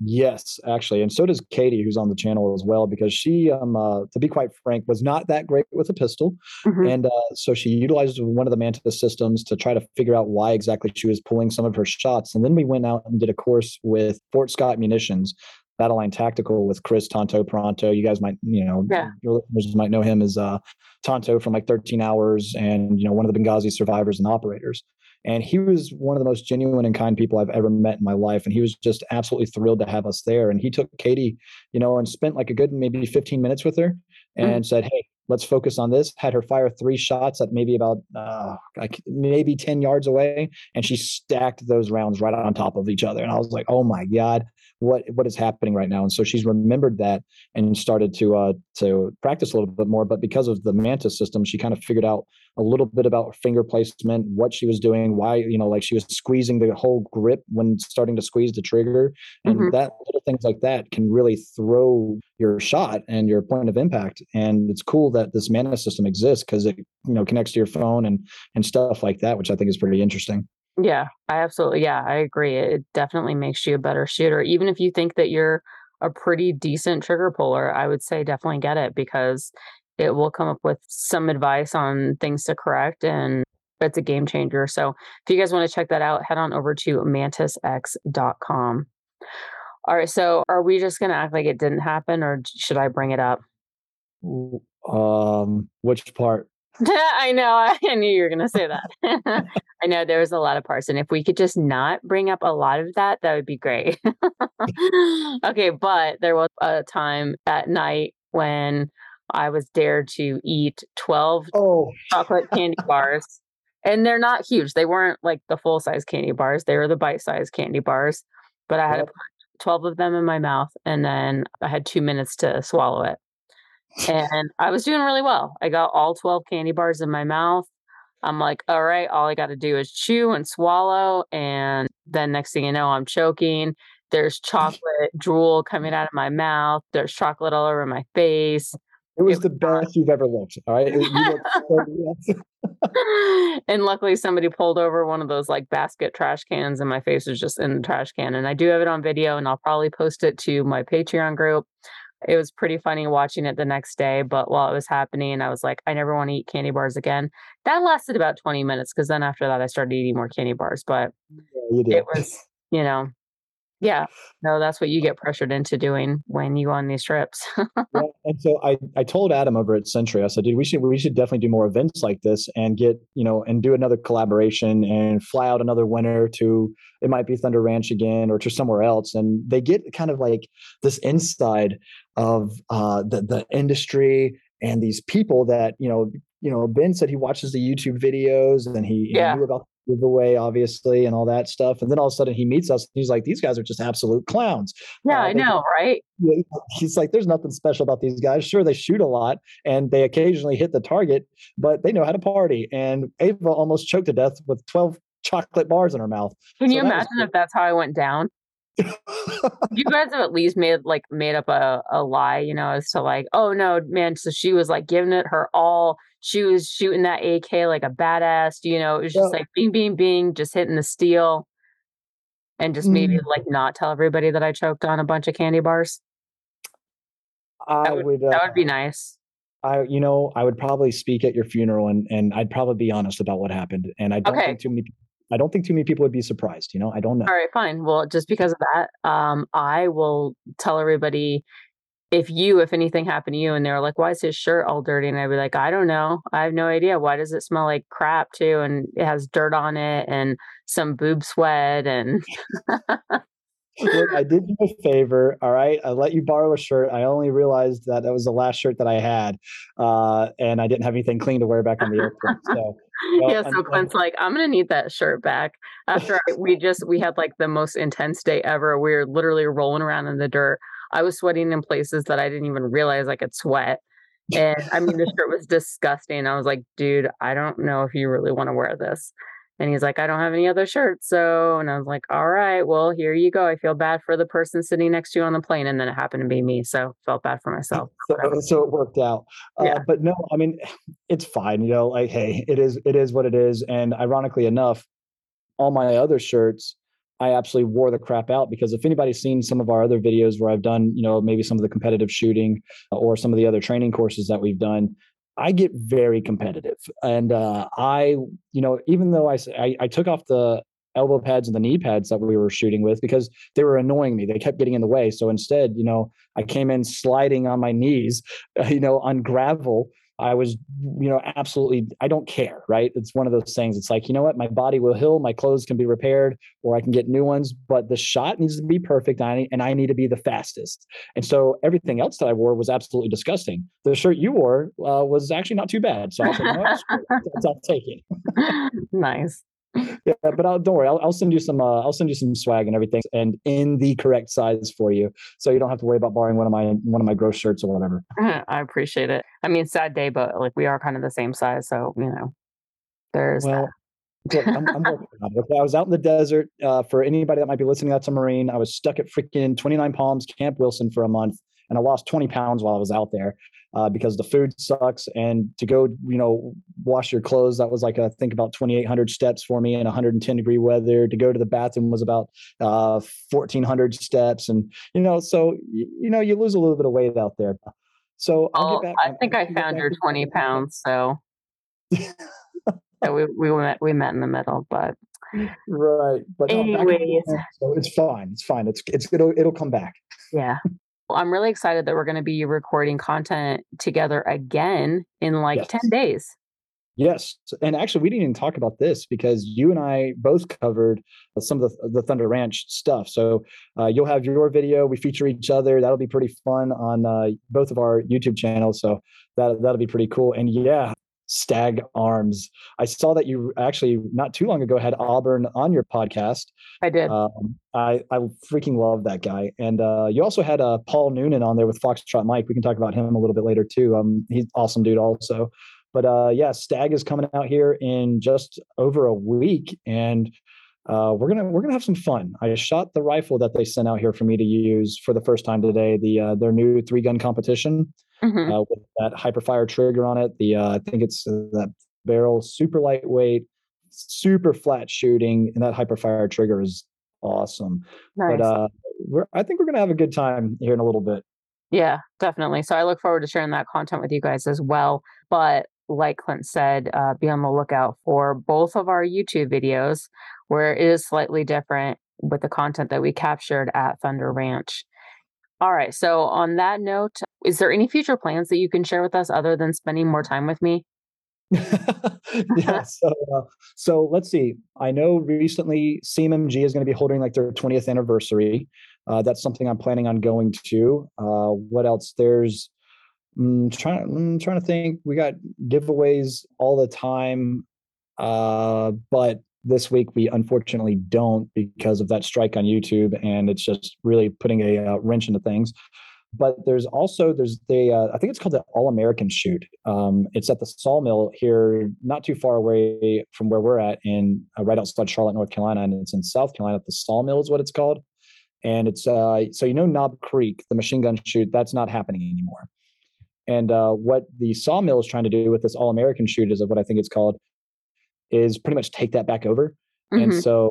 Yes, actually, and so does Katie, who's on the channel as well, because she, um, uh, to be quite frank, was not that great with a pistol, mm-hmm. and uh, so she utilized one of the Mantis systems to try to figure out why exactly she was pulling some of her shots. And then we went out and did a course with Fort Scott Munitions, Battle Line Tactical with Kris Tanto Paronto. You guys might, you know, yeah. your listeners might know him as uh, Tanto from like 13 Hours, and you know, one of the Benghazi survivors and operators. And he was one of the most genuine and kind people I've ever met in my life. And he was just absolutely thrilled to have us there. And he took Katie, you know, and spent like a good maybe 15 minutes with her mm. and mm. said, Hey, let's focus on this. Had her fire three shots at maybe about uh, like maybe 10 yards away. And she stacked those rounds right on top of each other. And I was like, oh my God, what what is happening right now? And so she's remembered that and started to uh to practice a little bit more. But because of the Mantis system, she kind of figured out a little bit about finger placement, what she was doing, why, you know, like she was squeezing the whole grip when starting to squeeze the trigger. And mm-hmm. that little things like that can really throw your shot and your point of impact. And it's cool that this mantis system exists because it, you know, connects to your phone and and stuff like that, which I think is pretty interesting. Yeah, I absolutely yeah, I agree. It definitely makes you a better shooter. Even if you think that you're a pretty decent trigger puller, I would say definitely get it because it will come up with some advice on things to correct and it's a game changer. So if you guys want to check that out, head on over to mantisx.com. All right. So are we just going to act like it didn't happen or should I bring it up? Um, which part? I know. I knew you were going to say that. I know there was a lot of parts. And if we could just not bring up a lot of that, that would be great. okay. But there was a time at night when I was dared to eat 12 Oh, chocolate candy bars. And they're not huge. They weren't like the full size candy bars, they were the bite sized candy bars. But I had Yep. 12 of them in my mouth and then I had two minutes to swallow it. And I was doing really well. I got all 12 candy bars in my mouth. I'm like, all right, all I got to do is chew and swallow. And then next thing you know, I'm choking. There's chocolate drool coming out of my mouth. There's chocolate all over my face. it was It the best you've ever looked. All right. It- you looked so and luckily somebody pulled over one of those like basket trash cans and my face was just in the trash can and i do have it on video and i'll probably post it to my patreon group it was pretty funny watching it the next day but while it was happening i was like i never want to eat candy bars again. That lasted about 20 minutes because then after that i started eating more candy bars but Yeah, it was you know yeah no that's what you get pressured into doing when you go on these trips Yeah, and so I, I told Adam over at Century, I said, dude, we should we should definitely do more events like this and get, you know, and do another collaboration and fly out another winner to it might be Thunder Ranch again or to somewhere else. And they get kind of like this inside of uh the the industry and these people that, you know, you know, Ben said he watches the YouTube videos and he, he Yeah. knew about giveaway, obviously, and all that stuff. And then all of a sudden he meets us and he's like, these guys are just absolute clowns. yeah Uh, i know right Yeah, he's like, there's nothing special about these guys. Sure, they shoot a lot and they occasionally hit the target, but they know how to party. And Ava almost choked to death with 12 chocolate bars in her mouth. can So you imagine cool. if that's how i went down you guys have at least made like made up a, a lie, you know, as to like, oh no, man. So she was like giving it her all. She was shooting that AK like a badass, you know, it was just Yeah. like bing, bing, bing, just hitting the steel. And just maybe Mm. like not tell everybody that I choked on a bunch of candy bars. I would- would, uh, That would be nice. I, you know, I would probably speak at your funeral and, and I'd probably be honest about what happened. And I don't Okay. think too many, I don't think too many people would be surprised. You know, I don't know. All right, fine. Well, just because of that, um, I will tell everybody if you, if anything happened to you and they're like, why is his shirt all dirty? And I'd be like, I don't know. I have no idea. Why does it smell like crap too? And it has dirt on it and some boob sweat and Look, I did you a favor. All right. I let you borrow a shirt. I only realized that that was the last shirt that I had. Uh, and I didn't have anything clean to wear back on the airplane. So, well, yeah. I'm- So Clint's like, I'm gonna need that shirt back. After I, we just we had like the most intense day ever. We were literally rolling around in the dirt. I was sweating in places that I didn't even realize I could sweat. And I mean, the shirt was disgusting. I was like, dude, I don't know if you really want to wear this. And he's like, I don't have any other shirts. So, and I was like, all right, well, here you go. I feel bad for the person sitting next to you on the plane. And then it happened to be me. So felt bad for myself. so, so it worked out. Uh, Yeah. But no, I mean, it's fine. You know, like, hey, it is, it is what it is. And ironically enough, all my other shirts, I absolutely wore the crap out because if anybody's seen some of our other videos where I've done, you know, maybe some of the competitive shooting or some of the other training courses that we've done, I get very competitive. And uh, I, you know, even though I, I took off the elbow pads and the knee pads that we were shooting with because they were annoying me. They kept getting in the way. So instead, you know, I came in sliding on my knees, you know, on gravel. I was, you know, absolutely, I don't care, right? It's one of those things. It's like, you know what? My body will heal, my clothes can be repaired, or I can get new ones, but the shot needs to be perfect. And I need to be the fastest. And so everything else that I wore was absolutely disgusting. The shirt you wore uh, was actually not too bad. So I was like. That's- I'll take it. nice. Yeah, but I'll, don't worry. I'll, I'll send you some. Uh, I'll send you some swag and everything, and in the correct size for you, so you don't have to worry about borrowing one of my one of my gross shirts or whatever. I appreciate it. I mean, sad day, but like we are kind of the same size. So, you know, there's that. Well, look, I'm, I'm working on it. Okay, I was out in the desert. Uh, for anybody that might be listening, that's a Marine. I was stuck at freaking 29 Palms, Camp Wilson for a month, and I lost 20 pounds while I was out there uh, because the food sucks. And to go, you know, wash your clothes, that was like I think about 2,800 steps for me in 110 degree weather. To go to the bathroom was about uh, 1,400 steps, and you know, so you know, you lose a little bit of weight out there. So I'll back. I think I found your 20 pounds. So, so we, we met, we met in the middle, but Right. But no, back in the Anyways. so it's fine. It's fine. It's it's it'll it'll come back. yeah. Well, I'm really excited that we're going to be recording content together again in like Yes. 10 days. Yes, and actually, we didn't even talk about this because you and I both covered some of the, the Thunder Ranch stuff. So uh, you'll have your video. We feature each other. That'll be pretty fun on uh, both of our YouTube channels. So that that'll be pretty cool. And yeah, Stag Arms. I saw that you actually not too long ago had Auburn on your podcast. I did. Um, I I freaking love that guy. And uh, you also had uh, Paul Noonan on there with Foxtrot Mike. We can talk about him a little bit later too. Um, he's awesome dude also. But uh, yeah, Stag is coming out here in just over a week, and uh, we're gonna we're gonna have some fun. I shot the rifle that they sent out here for me to use for the first time today. The uh, their new three gun competition mm-hmm. uh, with that hyperfire trigger on it. The uh, I think it's uh, that barrel, super lightweight, super flat shooting, and that hyperfire trigger is awesome. Nice. But uh, we're I think we're gonna have a good time here in a little bit. Yeah, definitely. So I look forward to sharing that content with you guys as well. But like Clint said, uh, be on the lookout for both of our YouTube videos, where it is slightly different with the content that we captured at Thunder Ranch. All right. So, on that note, is there any future plans that you can share with us other than spending more time with me? yeah. So, uh, so let's see. I know recently CMMG is going to be holding like their 20th anniversary. Uh, that's something I'm planning on going to. Uh, what else? There's I'm mm, trying, I'm mm, trying to think. We got giveaways all the time, uh, but this week we unfortunately don't because of that strike on YouTube, and it's just really putting a uh, wrench into things. But there's also there's the uh, I think it's called the All American Shoot. Um, it's at the Sawmill here, not too far away from where we're at, in uh, right outside Charlotte, North Carolina, and it's in South Carolina. The Sawmill is what it's called, and it's uh, so you know Knob Creek, the machine gun shoot. That's not happening anymore. And uh, what the sawmill is trying to do with this all American shoot is what I think it's called is pretty much take that back over. Mm-hmm. And so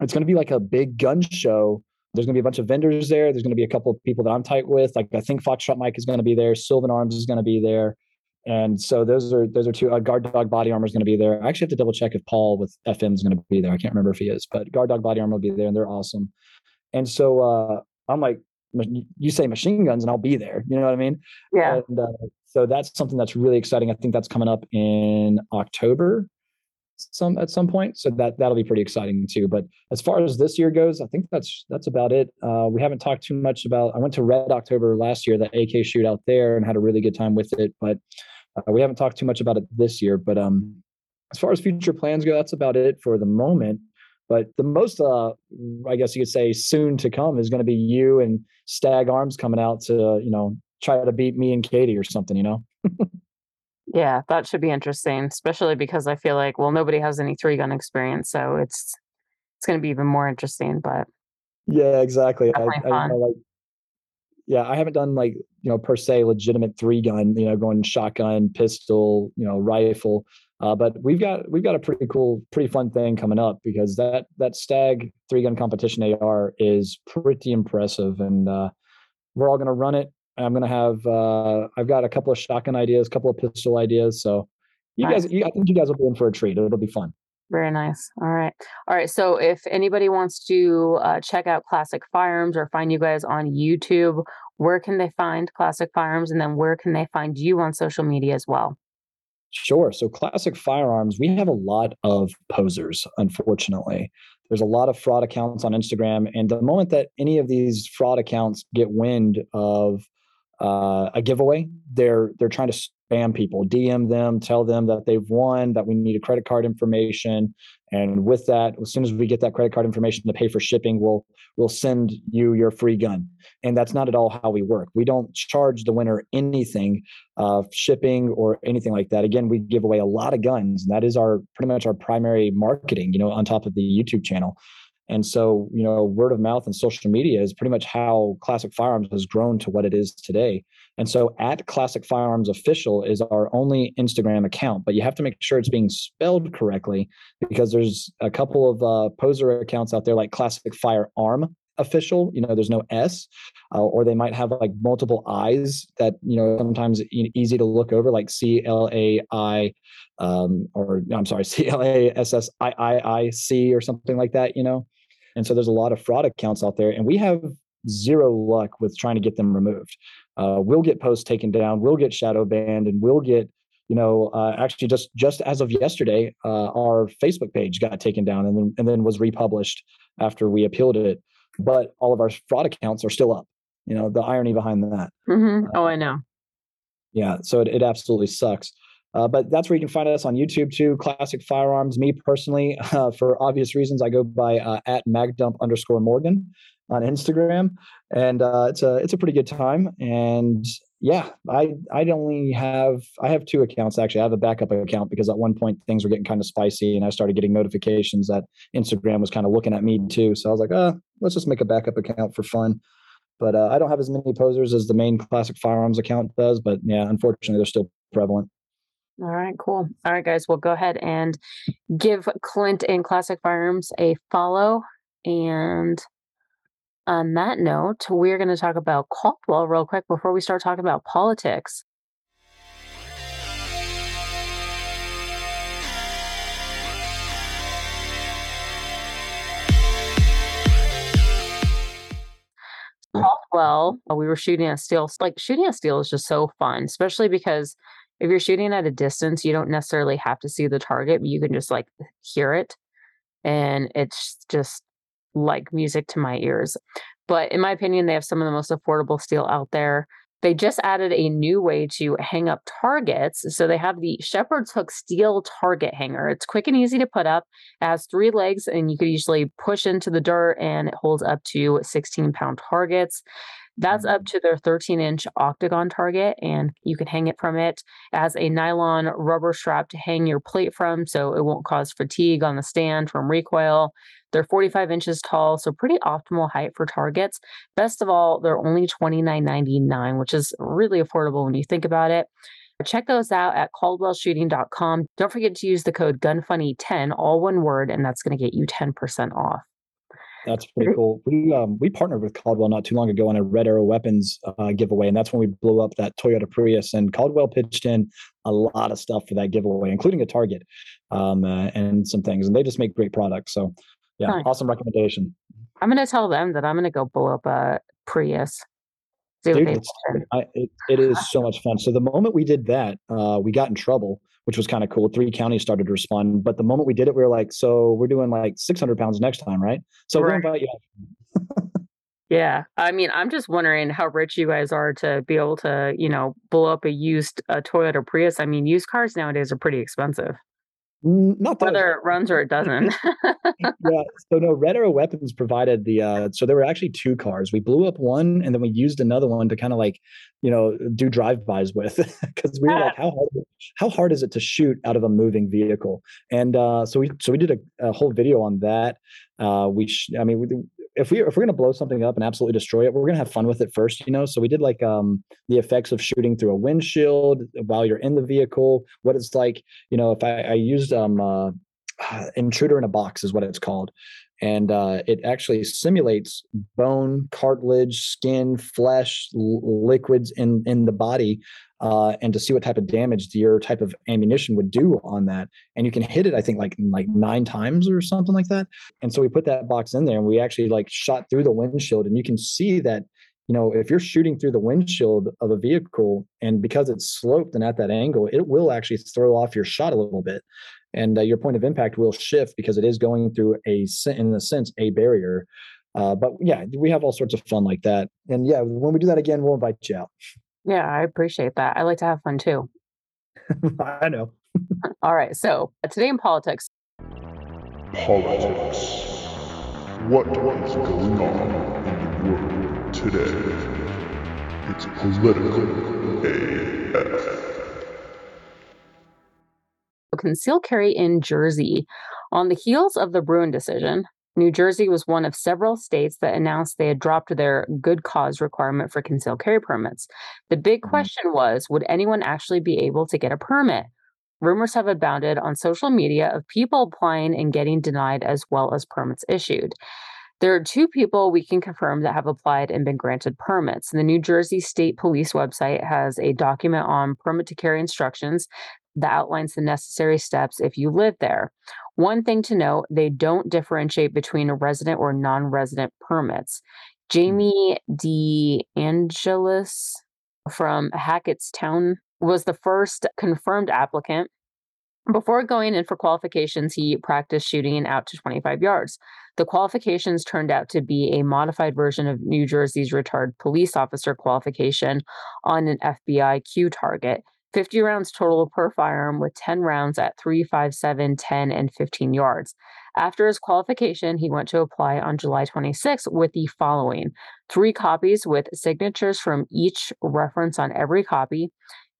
it's going to be like a big gun show. There's going to be a bunch of vendors there. There's going to be a couple of people that I'm tight with. Like I think Foxtrot Mike is going to be there. Sylvan Arms is going to be there. And so those are those are two. Uh, Guard Dog Body Armor is going to be there. I actually have to double check if Paul with FM is going to be there. I can't remember if he is, but Guard Dog Body Armor will be there, and they're awesome. And so uh, I'm like, you say machine guns and I'll be there. You know what I mean? Yeah. And, uh, so that's something that's really exciting. I think that's coming up in October some at some point. So that that'll be pretty exciting too. But as far as this year goes, I think that's that's about it. Uh, we haven't talked too much about. I went to Red October last year, the AK shoot out there, and had a really good time with it. But uh, we haven't talked too much about it this year. But um, as far as future plans go, that's about it for the moment. But the most, uh, I guess you could say, soon to come is going to be you and Stag Arms coming out to, you know, try to beat me and Katie or something, you know? yeah, that should be interesting, especially because I feel like, well, nobody has any three gun experience, so it's it's going to be even more interesting. But yeah, exactly. I, I, like, yeah, I haven't done like you know per se legitimate three gun, you know, going shotgun, pistol, you know, rifle. Uh, but we've got we've got a pretty cool, pretty fun thing coming up because that that Stag three gun competition AR is pretty impressive, and uh, we're all going to run it. I'm going to have uh, I've got a couple of shotgun ideas, a couple of pistol ideas. So you nice. guys, you, I think you guys will be in for a treat. It'll be fun. Very nice. All right. All right. So if anybody wants to uh, check out Classic Firearms or find you guys on YouTube, where can they find Classic Firearms? And then where can they find you on social media as well? Sure. So, classic firearms, we have a lot of posers, unfortunately. There's a lot of fraud accounts on Instagram. And the moment that any of these fraud accounts get wind of uh, a giveaway, they're they're trying to spam people, DM them, tell them that they've won, that we need a credit card information, and with that, as soon as we get that credit card information to pay for shipping, we'll we'll send you your free gun. And that's not at all how we work. We don't charge the winner anything, uh, shipping or anything like that. Again, we give away a lot of guns, and that is our pretty much our primary marketing. You know, on top of the YouTube channel. And so, you know, word of mouth and social media is pretty much how Classic Firearms has grown to what it is today. And so, at Classic Firearms Official is our only Instagram account, but you have to make sure it's being spelled correctly because there's a couple of uh, poser accounts out there like Classic Firearm Official. You know, there's no S, uh, or they might have like multiple I's that you know sometimes easy to look over, like C L A I, um, or I'm sorry, C L A S S I I I C or something like that. You know. And so there's a lot of fraud accounts out there, and we have zero luck with trying to get them removed. Uh, we'll get posts taken down, we'll get shadow banned, and we'll get you know, uh, actually just just as of yesterday, uh, our Facebook page got taken down and then and then was republished after we appealed it. But all of our fraud accounts are still up. You know, the irony behind that. Mm-hmm. Oh, I know. Yeah, so it, it absolutely sucks. Uh, but that's where you can find us on YouTube too. Classic Firearms. Me personally, uh, for obvious reasons, I go by uh, at magdump underscore Morgan on Instagram, and uh, it's a it's a pretty good time. And yeah, I I only have I have two accounts actually. I have a backup account because at one point things were getting kind of spicy, and I started getting notifications that Instagram was kind of looking at me too. So I was like, uh, let's just make a backup account for fun. But uh, I don't have as many posers as the main classic firearms account does. But yeah, unfortunately, they're still prevalent. All right, cool. All right, guys, we'll go ahead and give Clint and Classic Firearms a follow. And on that note, we're going to talk about Caldwell real quick before we start talking about politics. Caldwell, we were shooting at steel. Like shooting at steel is just so fun, especially because if you're shooting at a distance, you don't necessarily have to see the target, but you can just like hear it. And it's just like music to my ears. But in my opinion, they have some of the most affordable steel out there. They just added a new way to hang up targets. So they have the Shepherd's Hook steel target hanger. It's quick and easy to put up. It has three legs, and you could usually push into the dirt, and it holds up to 16 pound targets. That's up to their 13 inch octagon target, and you can hang it from it as a nylon rubber strap to hang your plate from so it won't cause fatigue on the stand from recoil. They're 45 inches tall, so pretty optimal height for targets. Best of all, they're only $29.99, which is really affordable when you think about it. Check those out at caldwellshooting.com. Don't forget to use the code GUNFUNNY10, all one word, and that's going to get you 10% off. That's pretty cool. We um, we partnered with Caldwell not too long ago on a Red Arrow Weapons uh, giveaway, and that's when we blew up that Toyota Prius. And Caldwell pitched in a lot of stuff for that giveaway, including a Target um, uh, and some things. And they just make great products. So, yeah, nice. awesome recommendation. I'm gonna tell them that I'm gonna go blow up a Prius. Dude, I, it, it is so much fun. So the moment we did that, uh, we got in trouble which was kind of cool. Three counties started to respond. But the moment we did it, we were like, so we're doing like 600 pounds next time, right? So right. we'll invite you. yeah. I mean, I'm just wondering how rich you guys are to be able to, you know, blow up a used a Toyota Prius. I mean, used cars nowadays are pretty expensive. Not whether it runs or it doesn't. yeah. So no, Red Arrow Weapons provided the. uh So there were actually two cars. We blew up one, and then we used another one to kind of like, you know, do drive-bys with, because we were like, how hard, how hard is it to shoot out of a moving vehicle? And uh so we so we did a, a whole video on that. Uh We, sh- I mean, we, if we if we're gonna blow something up and absolutely destroy it, we're gonna have fun with it first, you know. So we did like um the effects of shooting through a windshield while you're in the vehicle, what it's like, you know, if I, I used um uh, intruder in a box is what it's called. And uh, it actually simulates bone, cartilage, skin, flesh, l- liquids in in the body uh, and to see what type of damage your type of ammunition would do on that. And you can hit it, I think, like like nine times or something like that. And so we put that box in there, and we actually like shot through the windshield, and you can see that. You know, if you're shooting through the windshield of a vehicle, and because it's sloped and at that angle, it will actually throw off your shot a little bit, and uh, your point of impact will shift because it is going through a, in a sense, a barrier. Uh, but yeah, we have all sorts of fun like that. And yeah, when we do that again, we'll invite you out. Yeah, I appreciate that. I like to have fun too. I know. All right. So uh, today in politics. Politics. What is going on in the world today? It's political AF. Concealed carry in Jersey. On the heels of the Bruen decision, New Jersey was one of several states that announced they had dropped their good cause requirement for concealed carry permits. The big mm-hmm. question was would anyone actually be able to get a permit? Rumors have abounded on social media of people applying and getting denied, as well as permits issued. There are two people we can confirm that have applied and been granted permits. The New Jersey State Police website has a document on permit to carry instructions that outlines the necessary steps if you live there. One thing to note they don't differentiate between a resident or non resident permits. Hmm. Jamie De Angelis from Hackettstown was the first confirmed applicant. Before going in for qualifications, he practiced shooting out to 25 yards. The qualifications turned out to be a modified version of New Jersey's retired police officer qualification on an FBI Q target. 50 rounds total per firearm with 10 rounds at 3, 5, 7, 10, and 15 yards. After his qualification, he went to apply on July 26 with the following three copies with signatures from each reference on every copy,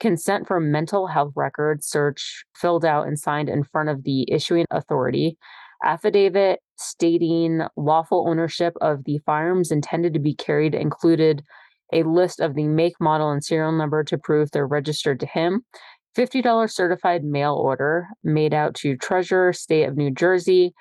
consent for mental health record search filled out and signed in front of the issuing authority, affidavit stating lawful ownership of the firearms intended to be carried included a list of the make, model, and serial number to prove they're registered to him. $50 certified mail order made out to Treasurer, State of New Jersey.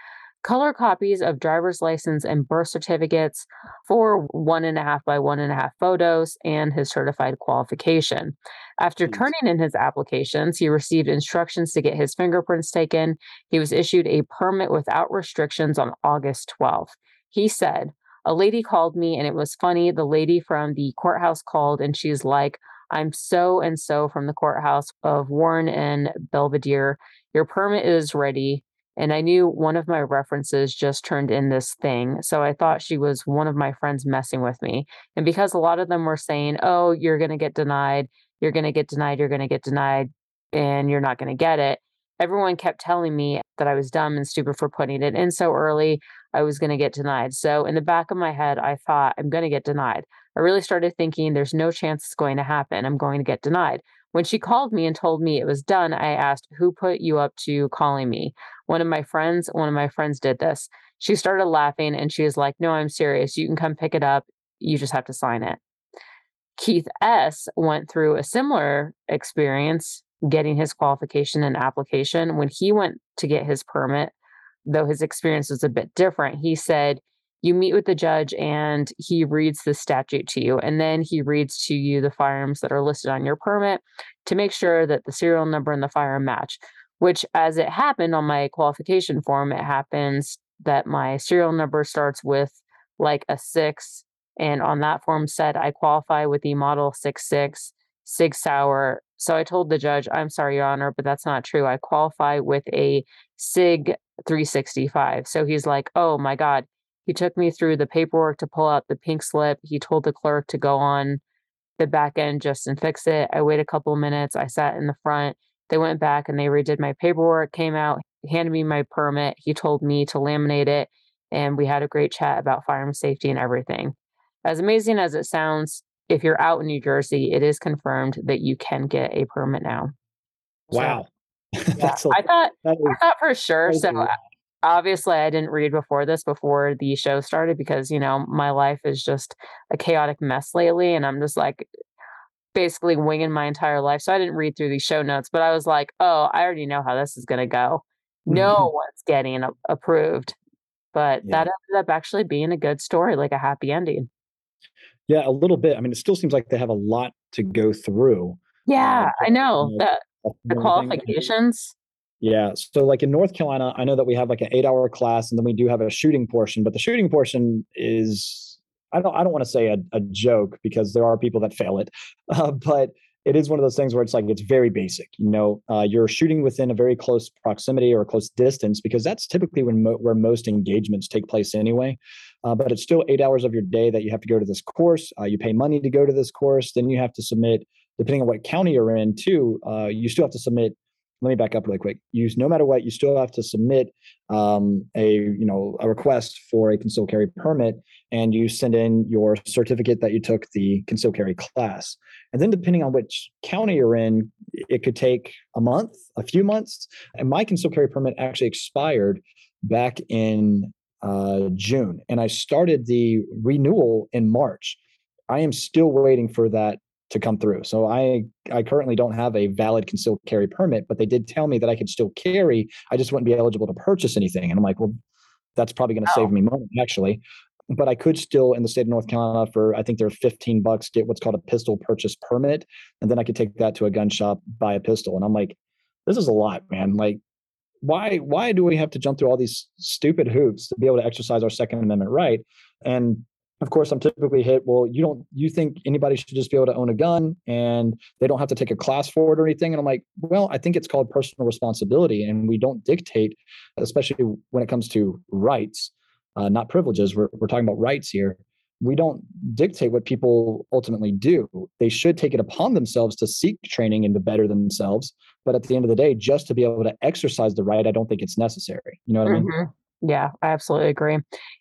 Color copies of driver's license and birth certificates for one and a half by one and a half photos and his certified qualification. After turning in his applications, he received instructions to get his fingerprints taken. He was issued a permit without restrictions on August 12th. He said, a lady called me and it was funny. The lady from the courthouse called and she's like, I'm so and so from the courthouse of Warren and Belvidere. Your permit is ready. And I knew one of my references just turned in this thing. So I thought she was one of my friends messing with me. And because a lot of them were saying, oh, you're going to get denied, you're going to get denied, you're going to get denied, and you're not going to get it, everyone kept telling me that I was dumb and stupid for putting it in so early. I was going to get denied. So in the back of my head, I thought, I'm going to get denied. I really started thinking there's no chance it's going to happen. I'm going to get denied. When she called me and told me it was done, I asked, Who put you up to calling me? One of my friends, one of my friends did this. She started laughing and she was like, No, I'm serious. You can come pick it up. You just have to sign it. Keith S. went through a similar experience getting his qualification and application. When he went to get his permit, though his experience was a bit different, he said, you meet with the judge and he reads the statute to you and then he reads to you the firearms that are listed on your permit to make sure that the serial number and the firearm match which as it happened on my qualification form it happens that my serial number starts with like a 6 and on that form said i qualify with the model 66 sig sauer so i told the judge i'm sorry your honor but that's not true i qualify with a sig 365 so he's like oh my god he took me through the paperwork to pull out the pink slip. He told the clerk to go on the back end just and fix it. I waited a couple of minutes. I sat in the front. They went back and they redid my paperwork, came out, handed me my permit. He told me to laminate it. And we had a great chat about firearm safety and everything. As amazing as it sounds, if you're out in New Jersey, it is confirmed that you can get a permit now. Wow. So, yeah, I thought I thought for sure. So obviously I didn't read before this before the show started because you know my life is just a chaotic mess lately and I'm just like basically winging my entire life so I didn't read through these show notes but I was like oh I already know how this is going to go no mm-hmm. one's getting a- approved but yeah. that ended up actually being a good story like a happy ending yeah a little bit I mean it still seems like they have a lot to go through yeah uh, I know you know, the, the qualifications yeah. So like in North Carolina, I know that we have like an eight hour class and then we do have a shooting portion, but the shooting portion is I don't I don't want to say a, a joke because there are people that fail it. Uh, but it is one of those things where it's like it's very basic. You know, uh, you're shooting within a very close proximity or a close distance because that's typically when mo- where most engagements take place anyway. Uh, but it's still eight hours of your day that you have to go to this course. Uh, you pay money to go to this course. Then you have to submit, depending on what county you're in, too. Uh, you still have to submit let me back up really quick. You no matter what, you still have to submit um, a you know a request for a concealed carry permit, and you send in your certificate that you took the concealed carry class. And then depending on which county you're in, it could take a month, a few months. And my concealed carry permit actually expired back in uh, June, and I started the renewal in March. I am still waiting for that to come through. So I I currently don't have a valid concealed carry permit, but they did tell me that I could still carry. I just wouldn't be eligible to purchase anything. And I'm like, well, that's probably going to save me money actually. But I could still in the state of North Carolina for I think they're 15 bucks get what's called a pistol purchase permit, and then I could take that to a gun shop buy a pistol. And I'm like, this is a lot, man. Like why why do we have to jump through all these stupid hoops to be able to exercise our second amendment right and of course i'm typically hit well you don't you think anybody should just be able to own a gun and they don't have to take a class for it or anything. And i'm like well i think it's called personal responsibility and we don't dictate especially when it comes to rights uh, not privileges. We're, we're talking about rights here. We don't dictate what people ultimately do. They should take it upon themselves to seek training and to better themselves. But at the end of the day just to be able to exercise the right i don't think it's necessary. You know what mm-hmm. i mean yeah, I absolutely agree.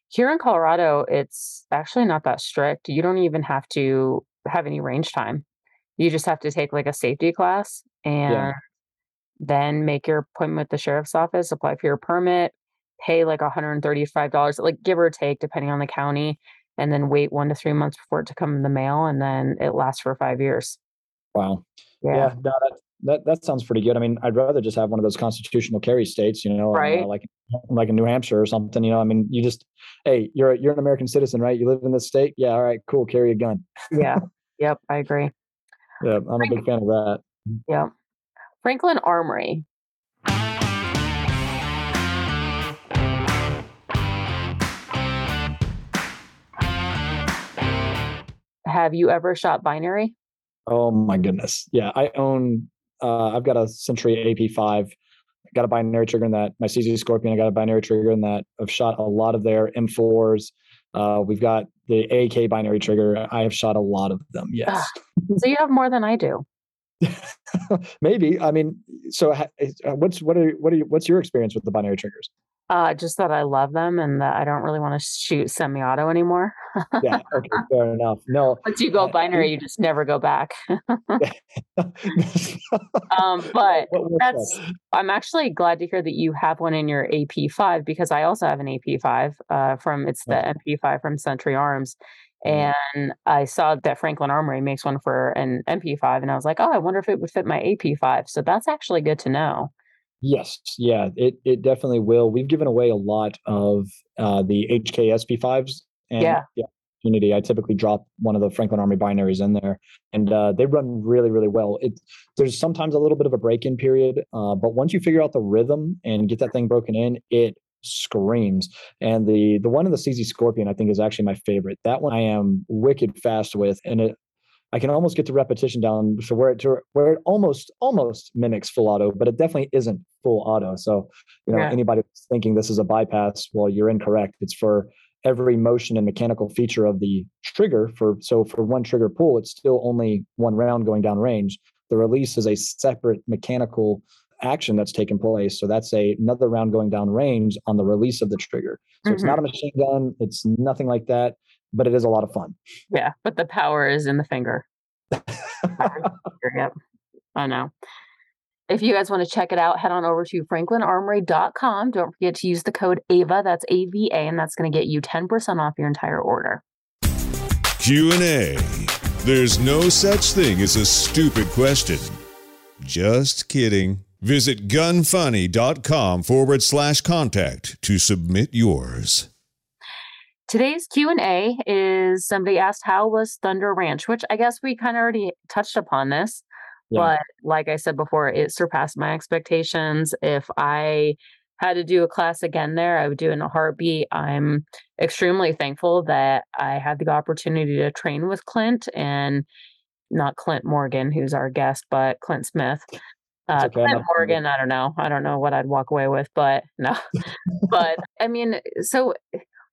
Here in Colorado, it's actually not that strict. You don't even have to have any range time. You just have to take like a safety class and yeah. then make your appointment with the sheriff's office, apply for your permit, pay like $135, like give or take, depending on the county, and then wait one to three months before it to come in the mail. And then it lasts for five years. Wow. Yeah. yeah no, that, that that sounds pretty good. I mean, I'd rather just have one of those constitutional carry states, you know, right? Uh, like like in New Hampshire or something. You know, I mean, you just hey, you're you're an American citizen, right? You live in this state, yeah. All right, cool. Carry a gun. yeah. Yep. I agree. Yeah, I'm a big fan of that. Yeah. Franklin Armory. Have you ever shot binary? Oh my goodness. Yeah, I own uh, I've got a Century AP5. I got a binary trigger in that. My CZ Scorpion, I got a binary trigger in that. I've shot a lot of their M4s. Uh, we've got the AK binary trigger. I have shot a lot of them. Yes. so you have more than I do. Maybe. I mean, so uh, what's what are what are you, what's your experience with the binary triggers? Uh, just that I love them and that I don't really want to shoot semi-auto anymore. Yeah, okay, fair enough. No, once you go binary, you just never go back. um, but that's. I'm actually glad to hear that you have one in your AP5 because I also have an AP5 uh, from it's the MP5 from Century Arms, mm-hmm. and I saw that Franklin Armory makes one for an MP5, and I was like, oh, I wonder if it would fit my AP5. So that's actually good to know. Yes, yeah, it it definitely will. We've given away a lot of uh, the HK SP5s, and yeah, yeah, Unity. I typically drop one of the Franklin Armory binaries in there, and uh, they run really, really well. It there's sometimes a little bit of a break-in period, uh, but once you figure out the rhythm and get that thing broken in, it screams. And the the one in the CZ Scorpion, I think, is actually my favorite. That one I am wicked fast with, and it I can almost get the repetition down to where it to where it almost almost mimics full auto, but it definitely isn't full auto. So, you know, yeah. anybody thinking this is a bypass, well, you're incorrect. It's for every motion and mechanical feature of the trigger. For so for one trigger pull, it's still only one round going down range. The release is a separate mechanical action that's taken place. So that's a another round going down range on the release of the trigger. So mm-hmm. it's not a machine gun. It's nothing like that but it is a lot of fun. Yeah, but the power is in the finger. yep. I know. If you guys want to check it out, head on over to franklinarmory.com. Don't forget to use the code AVA, that's AVA, and that's going to get you 10% off your entire order. Q&A. There's no such thing as a stupid question. Just kidding. Visit gunfunny.com forward slash contact to submit yours. Today's Q&A is somebody asked how was Thunder Ranch, which I guess we kind of already touched upon this. Yeah. But like I said before, it surpassed my expectations. If I had to do a class again there, I would do it in a heartbeat. I'm extremely thankful that I had the opportunity to train with Clint and not Clint Morgan, who's our guest, but Clint Smith. Uh, okay, Clint Morgan, I don't know. I don't know what I'd walk away with, but no. but I mean, so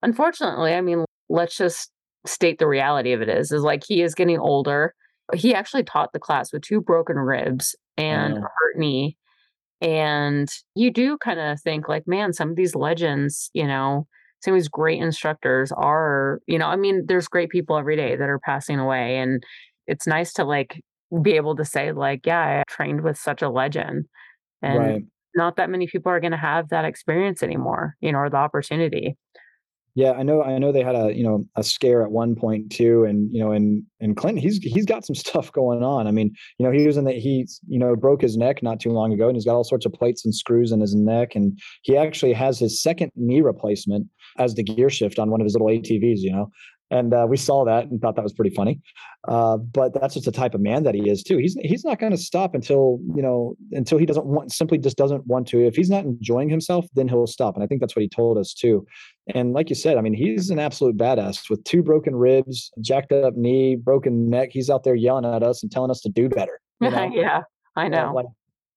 unfortunately, I mean, let's just state the reality of it is, is like he is getting older. He actually taught the class with two broken ribs and a hurt knee. And you do kind of think like, man, some of these legends, you know, some of these great instructors are, you know, I mean, there's great people every day that are passing away. And it's nice to like be able to say, like, yeah, I trained with such a legend. And right. not that many people are going to have that experience anymore, you know, or the opportunity. Yeah, I know. I know they had a you know a scare at one point too, and you know, and and Clinton, he's he's got some stuff going on. I mean, you know, he was in the he you know broke his neck not too long ago, and he's got all sorts of plates and screws in his neck, and he actually has his second knee replacement as the gear shift on one of his little ATVs. You know, and uh, we saw that and thought that was pretty funny. Uh, but that's just the type of man that he is too. He's he's not going to stop until you know until he doesn't want simply just doesn't want to. If he's not enjoying himself, then he'll stop. And I think that's what he told us too. And like you said, I mean, he's an absolute badass with two broken ribs, jacked up knee, broken neck. He's out there yelling at us and telling us to do better. You know? yeah, I know. Like,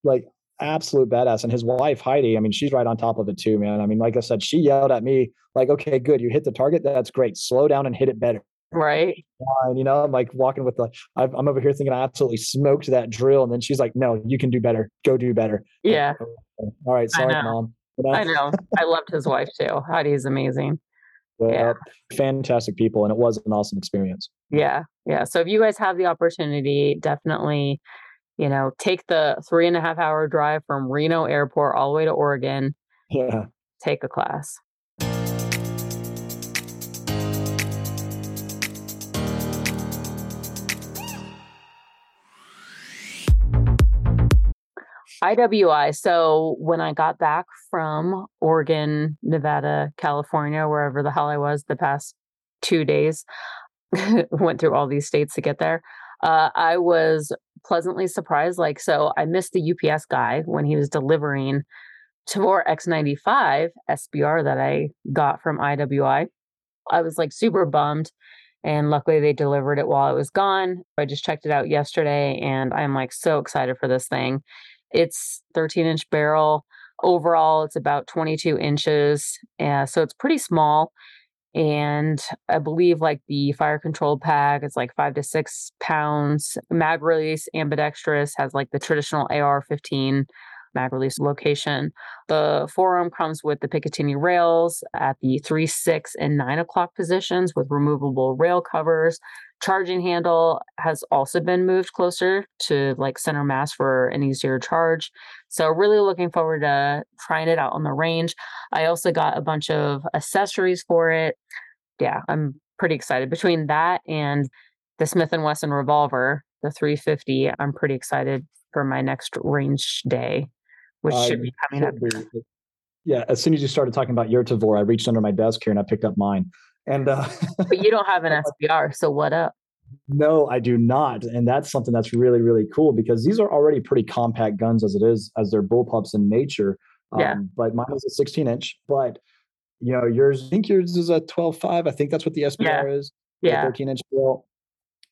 like absolute badass. And his wife, Heidi, I mean, she's right on top of it too, man. I mean, like I said, she yelled at me, like, okay, good. You hit the target. That's great. Slow down and hit it better. Right. And, you know, I'm like walking with the, I'm over here thinking I absolutely smoked that drill. And then she's like, no, you can do better. Go do better. Yeah. All right. Sorry, mom. You know? I know. I loved his wife too. Heidi's amazing. Yeah, yeah. Fantastic people. And it was an awesome experience. Yeah. Yeah. So if you guys have the opportunity, definitely you know, take the three and a half hour drive from Reno Airport all the way to Oregon. Yeah. Take a class. IWI. So when I got back from Oregon, Nevada, California, wherever the hell I was the past two days, went through all these states to get there. Uh, I was pleasantly surprised. Like, so I missed the UPS guy when he was delivering Tavor X95 SBR that I got from IWI. I was like super bummed. And luckily, they delivered it while I was gone. I just checked it out yesterday and I'm like so excited for this thing. It's 13 inch barrel. Overall, it's about 22 inches. So it's pretty small and I believe like the fire control pack is like five to six pounds. Mag release ambidextrous has like the traditional AR 15 mag release location. The forend comes with the Picatinny rails at the three, six, and nine o'clock positions with removable rail covers. Charging handle has also been moved closer to like center mass for an easier charge. So, really looking forward to trying it out on the range. I also got a bunch of accessories for it. Yeah, I'm pretty excited. Between that and the Smith and Wesson revolver, the 350, I'm pretty excited for my next range day which should be coming up. Be. Yeah, as soon as you started talking about your Tavor, I reached under my desk here and I picked up mine. And uh, but you don't have an SBR, so what up? No, I do not, and that's something that's really really cool because these are already pretty compact guns as it is as they're bullpups in nature. Um, yeah. But mine is a 16 inch, but you know yours. I think yours is a 12.5. I think that's what the SBR yeah. is. Yeah. 13 inch barrel.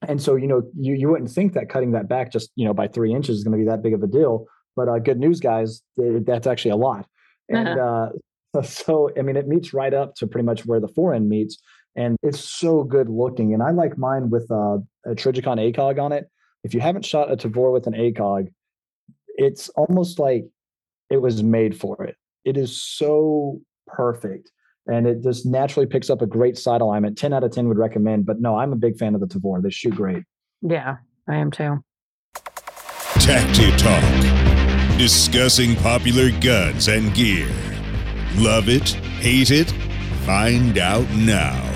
And so you know you you wouldn't think that cutting that back just you know by three inches is going to be that big of a deal. But uh, good news, guys, that's actually a lot. And uh-huh. uh, so, I mean, it meets right up to pretty much where the forend meets, and it's so good looking. And I like mine with uh, a Trijicon ACOG on it. If you haven't shot a Tavor with an ACOG, it's almost like it was made for it. It is so perfect. And it just naturally picks up a great sight alignment. 10 out of 10 would recommend. But no, I'm a big fan of the Tavor. They shoot great. Yeah, I am too. Tacti Talk discussing popular guns and gear. Love it? Hate it? Find out now.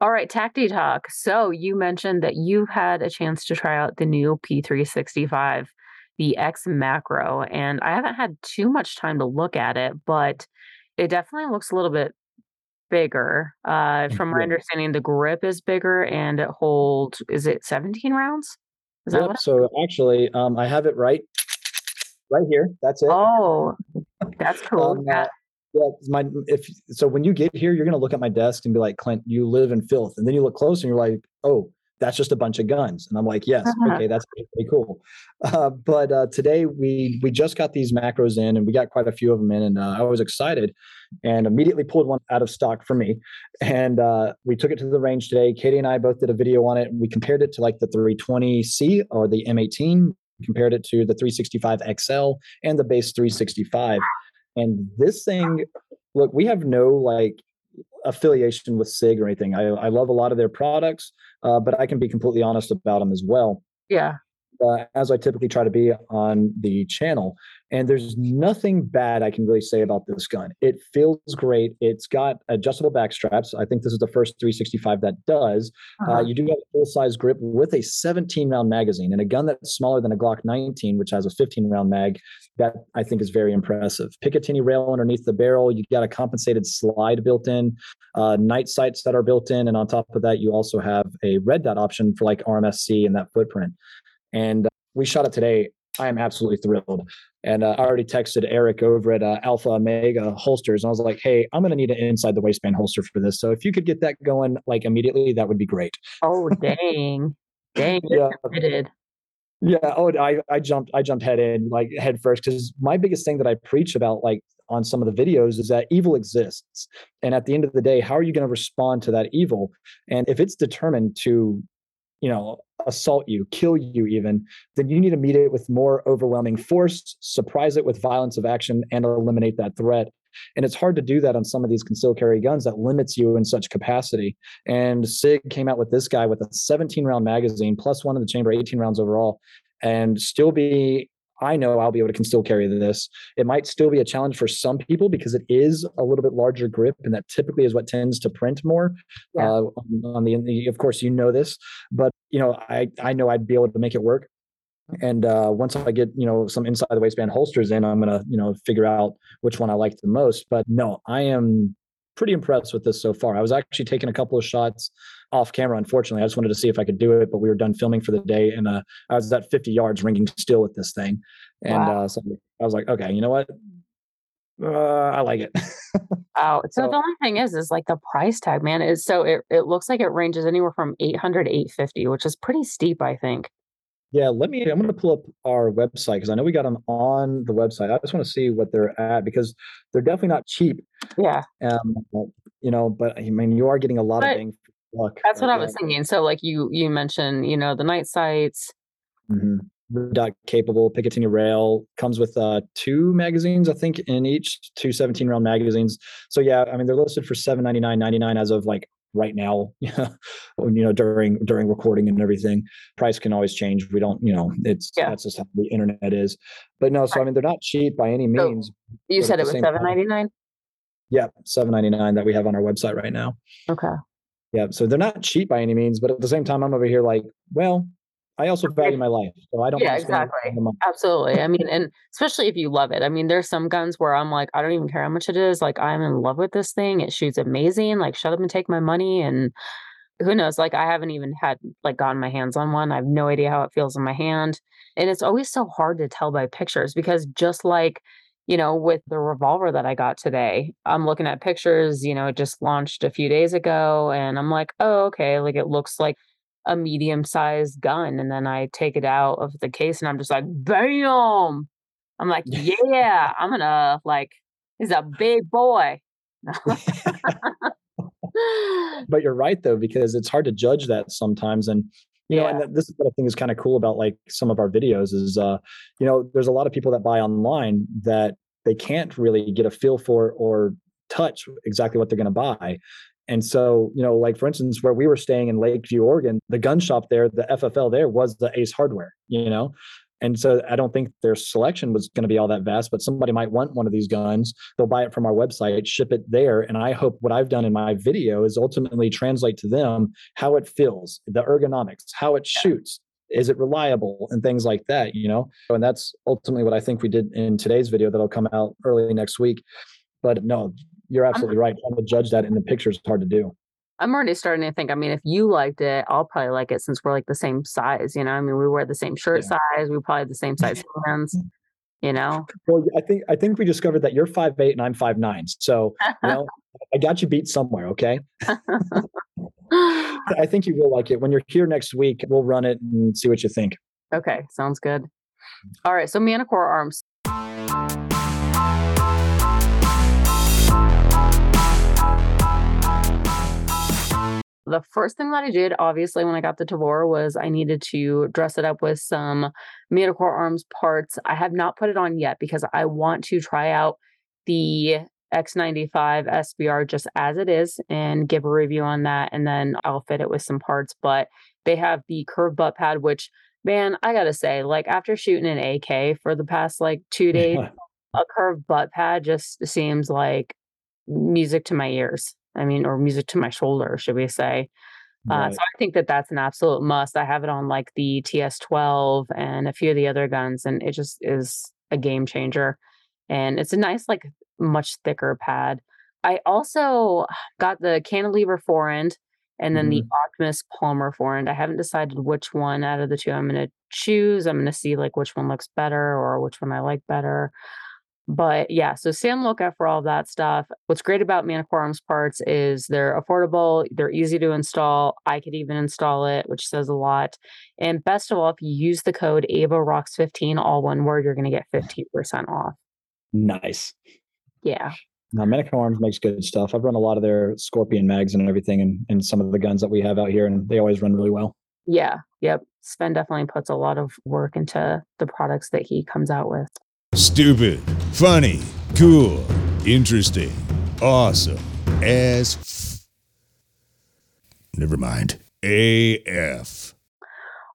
All right, Tacti Talk. So you mentioned that you've had a chance to try out the new P365, the X Macro, and I haven't had too much time to look at it, but it definitely looks a little bit bigger. Uh, from my understanding, the grip is bigger and it holds. Is it 17 rounds? Is yep. So actually, um, I have it right, right here. That's it. Oh, that's cool. um, uh, yeah, my if so when you get here, you're gonna look at my desk and be like, Clint, you live in filth, and then you look close and you're like, oh, that's just a bunch of guns. And i'm like yes uh-huh. okay that's pretty cool. Uh, but uh, today we we just got these macros in and we got quite a few of them in and uh, i was excited and immediately pulled one out of stock for me. And uh, we took it to the range today. Katie and i both did a video on it. And we compared it to like the 320c or the m18 compared it to the 365 xl and the base 365 and this thing look we have no like affiliation with sig or anything i, I love a lot of their products uh, but I can be completely honest about them as well. Yeah. Uh, as I typically try to be on the channel. And there's nothing bad I can really say about this gun. It feels great. It's got adjustable back straps. I think this is the first 365 that does. Uh-huh. Uh, you do have a full size grip with a 17 round magazine and a gun that's smaller than a Glock 19, which has a 15 round mag. That I think is very impressive. Picatinny rail underneath the barrel. You got a compensated slide built in, uh, night sights that are built in, and on top of that, you also have a red dot option for like RMSC and that footprint. And uh, we shot it today. I am absolutely thrilled. And uh, I already texted Eric over at uh, Alpha Omega Holsters, and I was like, "Hey, I'm going to need an inside the waistband holster for this. So if you could get that going like immediately, that would be great." Oh dang, dang, yeah. Committed. Yeah. Oh, I I jumped I jumped head in like head first because my biggest thing that I preach about like on some of the videos is that evil exists, and at the end of the day, how are you going to respond to that evil? And if it's determined to you know assault you kill you even then you need to meet it with more overwhelming force surprise it with violence of action and eliminate that threat and it's hard to do that on some of these concealed carry guns that limits you in such capacity and sig came out with this guy with a 17 round magazine plus one in the chamber 18 rounds overall and still be I know I'll be able to can still carry this. It might still be a challenge for some people because it is a little bit larger grip, and that typically is what tends to print more. Yeah. Uh, on, on the, of course, you know this, but you know, I I know I'd be able to make it work. And uh, once I get you know some inside the waistband holsters in, I'm gonna you know figure out which one I like the most. But no, I am pretty impressed with this so far. I was actually taking a couple of shots off camera. Unfortunately, I just wanted to see if I could do it, but we were done filming for the day, and uh, I was at 50 yards ringing still with this thing, and wow. uh, so I was like, okay, you know what? Uh, I like it. wow. So, so, the only thing is, is like the price tag, man, is so it, it looks like it ranges anywhere from 800 to 850, which is pretty steep, I think. Yeah, let me. I'm going to pull up our website because I know we got them on the website. I just want to see what they're at because they're definitely not cheap. Yeah. Um, you know, but I mean, you are getting a lot but of things. That's what I was thinking. So, like you, you mentioned, you know, the night sights. Mm-hmm. Dot capable Picatinny rail comes with uh, two magazines, I think, in each two 17 round magazines. So yeah, I mean they're listed for 799.99 as of like right now you know during during recording and everything. Price can always change. We don't you know it's yeah. that's just how the internet is. But no so i mean they're not cheap by any means so you said it was 799 yeah 799 that we have on our website right now. Okay. Yeah so they're not cheap by any means but at the same time i'm over here like well I also value my life. So I don't Yeah, exactly. Absolutely. I mean, and especially if you love it. I mean, there's some guns where I'm like, I don't even care how much it is. Like, I'm in love with this thing. It shoots amazing. Like, shut up and take my money. And who knows? Like, I haven't even had like gotten my hands on one. I have no idea how it feels in my hand. And it's always so hard to tell by pictures because just like you know, with the revolver that I got today, I'm looking at pictures, you know, it just launched a few days ago. And I'm like, oh, okay. Like it looks like a medium sized gun and then I take it out of the case and I'm just like, bam. I'm like, yeah, I'm gonna like, he's a big boy. but you're right though, because it's hard to judge that sometimes. And you yeah. know, and this is what I think is kind of cool about like some of our videos is uh, you know, there's a lot of people that buy online that they can't really get a feel for or touch exactly what they're going to buy. And so, you know, like for instance, where we were staying in Lakeview, Oregon, the gun shop there, the FFL there was the Ace Hardware, you know? And so I don't think their selection was going to be all that vast, but somebody might want one of these guns. They'll buy it from our website, ship it there. And I hope what I've done in my video is ultimately translate to them how it feels, the ergonomics, how it shoots, is it reliable and things like that you know and that's ultimately what i think we did in today's video that'll come out early next week but no you're absolutely right. Trying to judge that in the picture is hard to do. I'm already starting to think. I mean, if you liked it, I'll probably like it since we're like the same size. You know, I mean, we wear the same shirt yeah. size. We probably have the same size hands. You know. Well, I think I think we discovered that you're five eight and I'm five nine. So you know, I got you beat somewhere. Okay. I think you will like it. When you're here next week, we'll run it and see what you think. Okay, sounds good. Mm. All right, so Manticore arms. The first thing that I did, obviously, when I got the Tavor was I needed to dress it up with some Manticore Arms parts. I have not put it on yet because I want to try out the X95 SBR just as it is and give a review on that. And then I'll fit it with some parts. But they have the curved butt pad, which Man, I gotta say, like after shooting an AK for the past like two days, a curved butt pad just seems like music to my ears. I mean, or music to my shoulder, should we say? Uh, so I think that that's an absolute must. I have it on like the TS12 and a few of the other guns, and it just is a game changer. And it's a nice, like, much thicker pad. I also got the cantilever forend and then the Optimus Palmer forend. I haven't decided which one out of the two I'm going to choose. I'm going to see like which one looks better or which one I like better. But yeah, so stay on the lookout for all of that stuff. What's great about Manticore Arms parts is they're affordable, they're easy to install. I could even install it, which says a lot. And best of all, if you use the code AVAROCKS15, all one word, you're going to get 15% off. Nice. Yeah. Now, Manic Arms makes good stuff. I've run a lot of their Scorpion mags and everything, and, and some of the guns that we have out here, and they always run really well. Yeah. Yep. Sven definitely puts a lot of work into the products that he comes out with. Stupid, funny, cool, interesting, awesome, as f- Never mind. AF.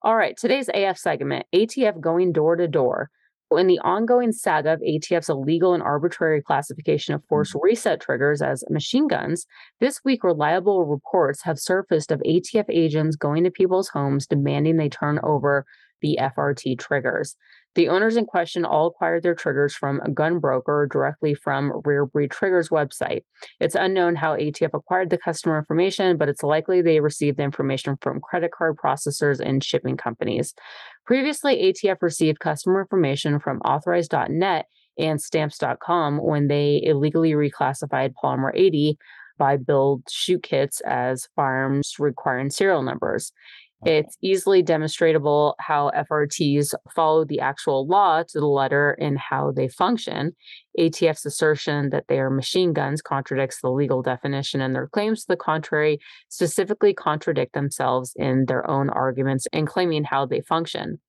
All right, today's AF segment ATF going door to door. In the ongoing saga of ATF's illegal and arbitrary classification of force mm. reset triggers as machine guns, this week reliable reports have surfaced of ATF agents going to people's homes demanding they turn over the FRT triggers. The owners in question all acquired their triggers from a gun broker directly from Rare Breed Triggers website. It's unknown how ATF acquired the customer information, but it's likely they received the information from credit card processors and shipping companies. Previously, ATF received customer information from authorized.net and stamps.com when they illegally reclassified Polymer 80 Buy Build Shoot kits as firearms requiring serial numbers. It's easily demonstrable how FRTs follow the actual law to the letter in how they function. ATF's assertion that they are machine guns contradicts the legal definition, and their claims to the contrary specifically contradict themselves in their own arguments and claiming how they function.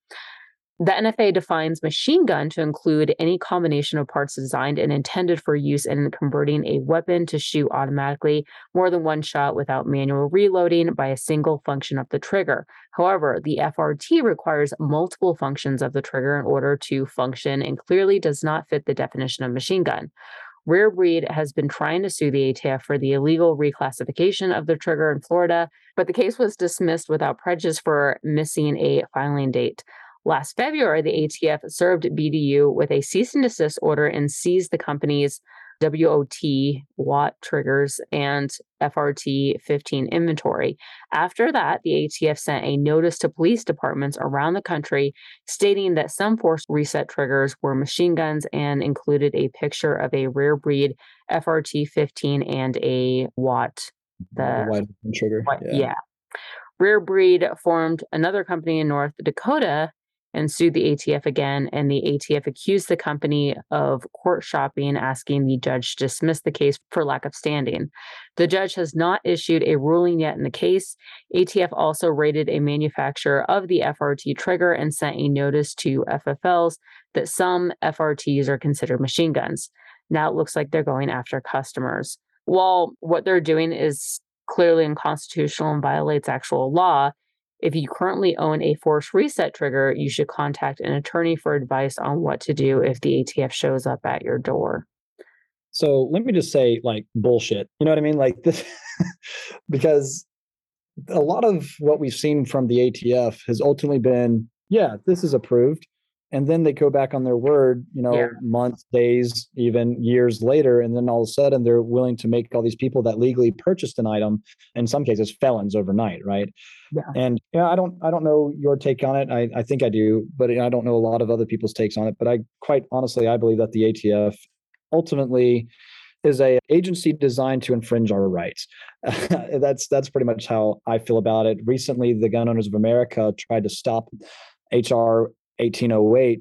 The NFA defines machine gun to include any combination of parts designed and intended for use in converting a weapon to shoot automatically more than one shot without manual reloading by a single function of the trigger. However, the FRT requires multiple functions of the trigger in order to function and clearly does not fit the definition of machine gun. Rare Breed has been trying to sue the ATF for the illegal reclassification of the trigger in Florida, but the case was dismissed without prejudice for missing a filing date. Last February, the ATF served BDU with a cease and desist order and seized the company's WOT Watt triggers and FRT 15 inventory. After that, the ATF sent a notice to police departments around the country stating that some force reset triggers were machine guns and included a picture of a rare breed FRT 15 and a Watt. The wide trigger. what- yeah. Rare Breed formed another company in North Dakota and sued the ATF again. And the ATF accused the company of court shopping, asking the judge to dismiss the case for lack of standing. The judge has not issued a ruling yet in the case. ATF also rated a manufacturer of the FRT trigger and sent a notice to FFLs that some FRTs are considered machine guns. Now it looks like they're going after customers. While what they're doing is clearly unconstitutional and violates actual law, if you currently own a force reset trigger, you should contact an attorney for advice on what to do if the ATF shows up at your door. So let me just say, like, bullshit. You know what I mean? Like this, because a lot of what we've seen from the ATF has ultimately been, yeah, this is approved. And then they go back on their word, you know, Yeah. months, days, even years later. And then all of a sudden they're willing to make all these people that legally purchased an item, in some cases felons overnight, right? Yeah. And yeah, I don't I don't know your take on it. I, I think I do, but I don't know a lot of other people's takes on it. But I quite honestly I believe that the ATF ultimately is a agency designed to infringe our rights. that's that's pretty much how I feel about it. Recently, the Gun Owners of America tried to stop HR 1808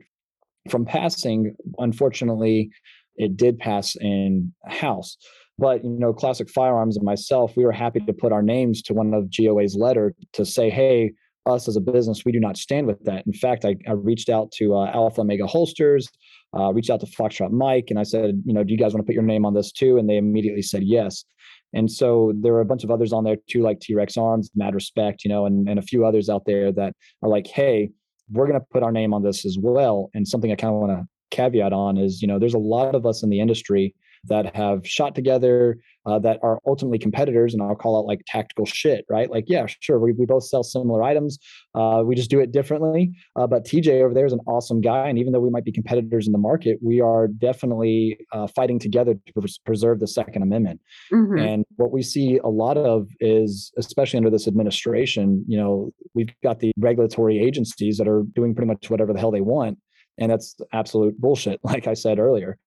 from passing. Unfortunately, it did pass in House. But you know, Classic Firearms and myself, we were happy to put our names to one of GOA's letter to say, "Hey, us as a business, we do not stand with that." In fact, I, I reached out to uh, Alpha Omega Holsters, uh, reached out to Foxtrot Mike, and I said, "You know, do you guys want to put your name on this too?" And they immediately said yes. And so there are a bunch of others on there too, like T Rex Arms, Mad Respect, you know, and, and a few others out there that are like, "Hey, we're going to put our name on this as well. And something I kind of want to caveat on is, you know, there's a lot of us in the industry that have shot together uh, that are ultimately competitors and i'll call it like tactical shit right? Like yeah sure we, we both sell similar items uh, we just do it differently uh, but tj over there is an awesome guy and even though we might be competitors in the market we are definitely uh, fighting together to pres- preserve the second amendment. Mm-hmm. and what we see a lot of is especially under this administration you know we've got the regulatory agencies that are doing pretty much whatever the hell they want and that's absolute bullshit like i said earlier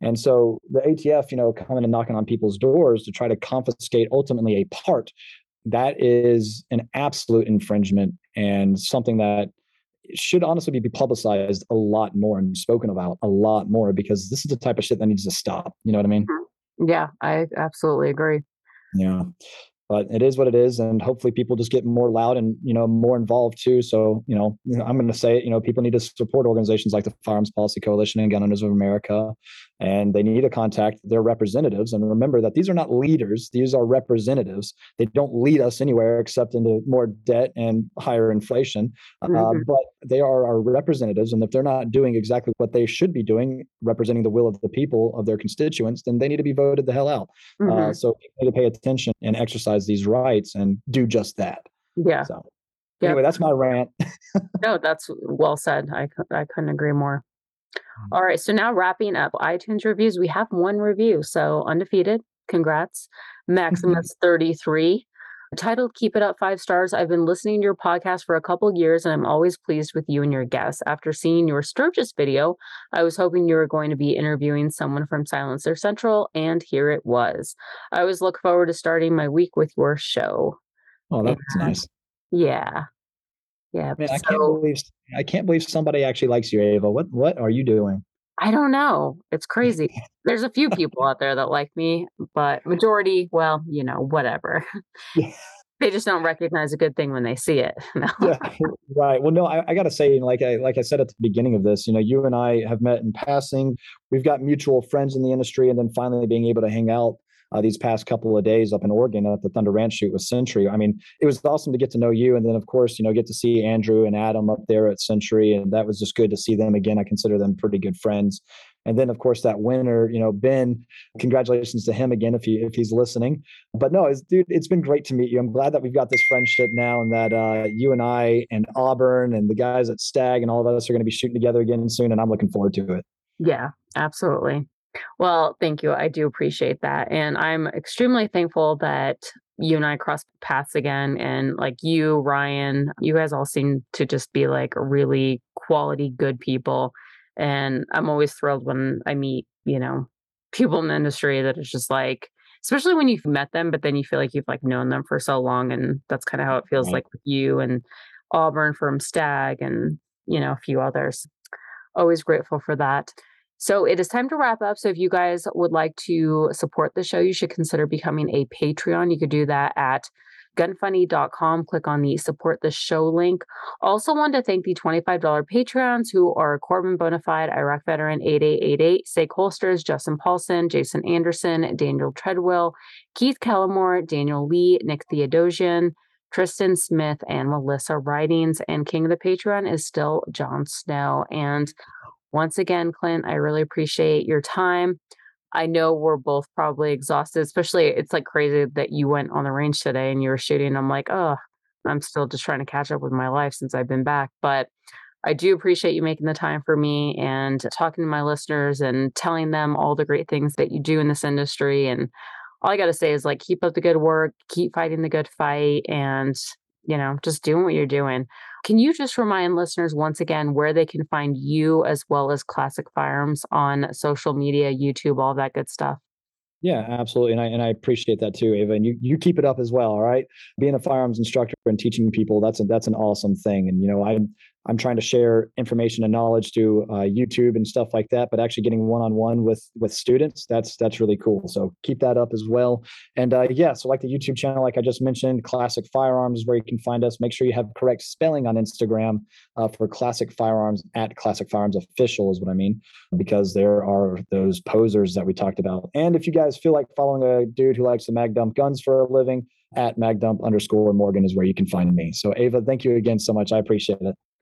and so the ATF, you know, coming and knocking on people's doors to try to confiscate ultimately a part, that is an absolute infringement and something that should honestly be publicized a lot more and spoken about a lot more because this is the type of shit that needs to stop. You know what I mean? Mm-hmm. Yeah, I absolutely agree. Yeah but it is what it is and hopefully people just get more loud and you know more involved too so you know i'm going to say it you know people need to support organizations like the firearms policy coalition and gun owners of america and they need to contact their representatives and remember that these are not leaders these are representatives they don't lead us anywhere except into more debt and higher inflation uh, mm-hmm. uh, but they are our representatives and if they're not doing exactly what they should be doing representing the will of the people of their constituents then they need to be voted the hell out uh, mm-hmm. uh, so people need to pay attention and exercise these rights and do just that yeah so yep. anyway that's my rant no that's well said i, I couldn't agree more Mm. All right. So now wrapping up iTunes reviews, we have one review. So undefeated. Congrats. Maximus 33. Titled Keep It Up Five Stars. I've been listening to your podcast for a couple years and I'm always pleased with you and your guests. After seeing your Sturgis video, I was hoping you were going to be interviewing someone from Silencer Central, and here it was. I always look forward to starting my week with your show. Oh, that's and, nice. Yeah. Yeah. Man, so, I can't believe I can't believe somebody actually likes you, Ava. What what are you doing? I don't know. It's crazy. There's a few people out there that like me, but majority, well, you know, whatever. they just don't recognize a good thing when they see it. No. yeah, right. Well, no, I, I got to say, like I like I said at the beginning of this, you know, you and I have met in passing. We've got mutual friends in the industry, and then finally being able to hang out uh, these past couple of days up in Oregon at the Thunder Ranch shoot with Century. I mean, it was awesome to get to know you, and then of course, you know, get to see Andrew and Adam up there at Century, and that was just good to see them again. I consider them pretty good friends. And then, of course, that winner, you know, Ben. Congratulations to him again if he if he's listening. But no, it's, dude, it's been great to meet you. I'm glad that we've got this friendship now, and that uh, you and I and Auburn and the guys at Stag and all of us are going to be shooting together again soon, and I'm looking forward to it. Yeah, absolutely. Well, thank you. I do appreciate that. And I'm extremely thankful that you and I crossed paths again. And like you, Ryan, you guys all seem to just be like really quality, good people. And I'm always thrilled when I meet, you know, people in the industry that is just like, especially when you've met them, but then you feel like you've like known them for so long. And that's kind of how it feels right. like with you and Auburn from Stag and, you know, a few others. Always grateful for that. So it is time to wrap up. So if you guys would like to support the show, you should consider becoming a Patreon. You could do that at gunfunny.com. Click on the support the show link. Also, want to thank the $25 Patreons who are Corbin Bonafide, Iraq Veteran 8888, Sake Holsters, Justin Paulson, Jason Anderson, Daniel Treadwell, Keith Kellamore, Daniel Lee, Nick Theodosian, Tristan Smith, and Melissa Writings. And King of the Patreon is still Jon Snow. And once again, Clint, I really appreciate your time. I know we're both probably exhausted, especially it's like crazy that you went on the range today and you were shooting. I'm like, oh, I'm still just trying to catch up with my life since I've been back. But I do appreciate you making the time for me and talking to my listeners and telling them all the great things that you do in this industry. And all I got to say is like, keep up the good work, keep fighting the good fight, and, you know, just doing what you're doing. Can you just remind listeners once again where they can find you as well as Classic Firearms on social media, YouTube, all that good stuff? Yeah, absolutely. And I and I appreciate that too, Ava. And you you keep it up as well. All right. Being a firearms instructor and teaching people, that's a that's an awesome thing. And you know, I I'm trying to share information and knowledge to uh, YouTube and stuff like that, but actually getting one on one with with students, that's that's really cool. So keep that up as well. And uh, yeah, so like the YouTube channel, like I just mentioned, Classic Firearms is where you can find us. Make sure you have correct spelling on Instagram uh, for Classic Firearms at Classic Firearms Official is what I mean, because there are those posers that we talked about. And if you guys feel like following a dude who likes to mag dump guns for a living, at magdump underscore Morgan is where you can find me. So Ava, thank you again so much. I appreciate it.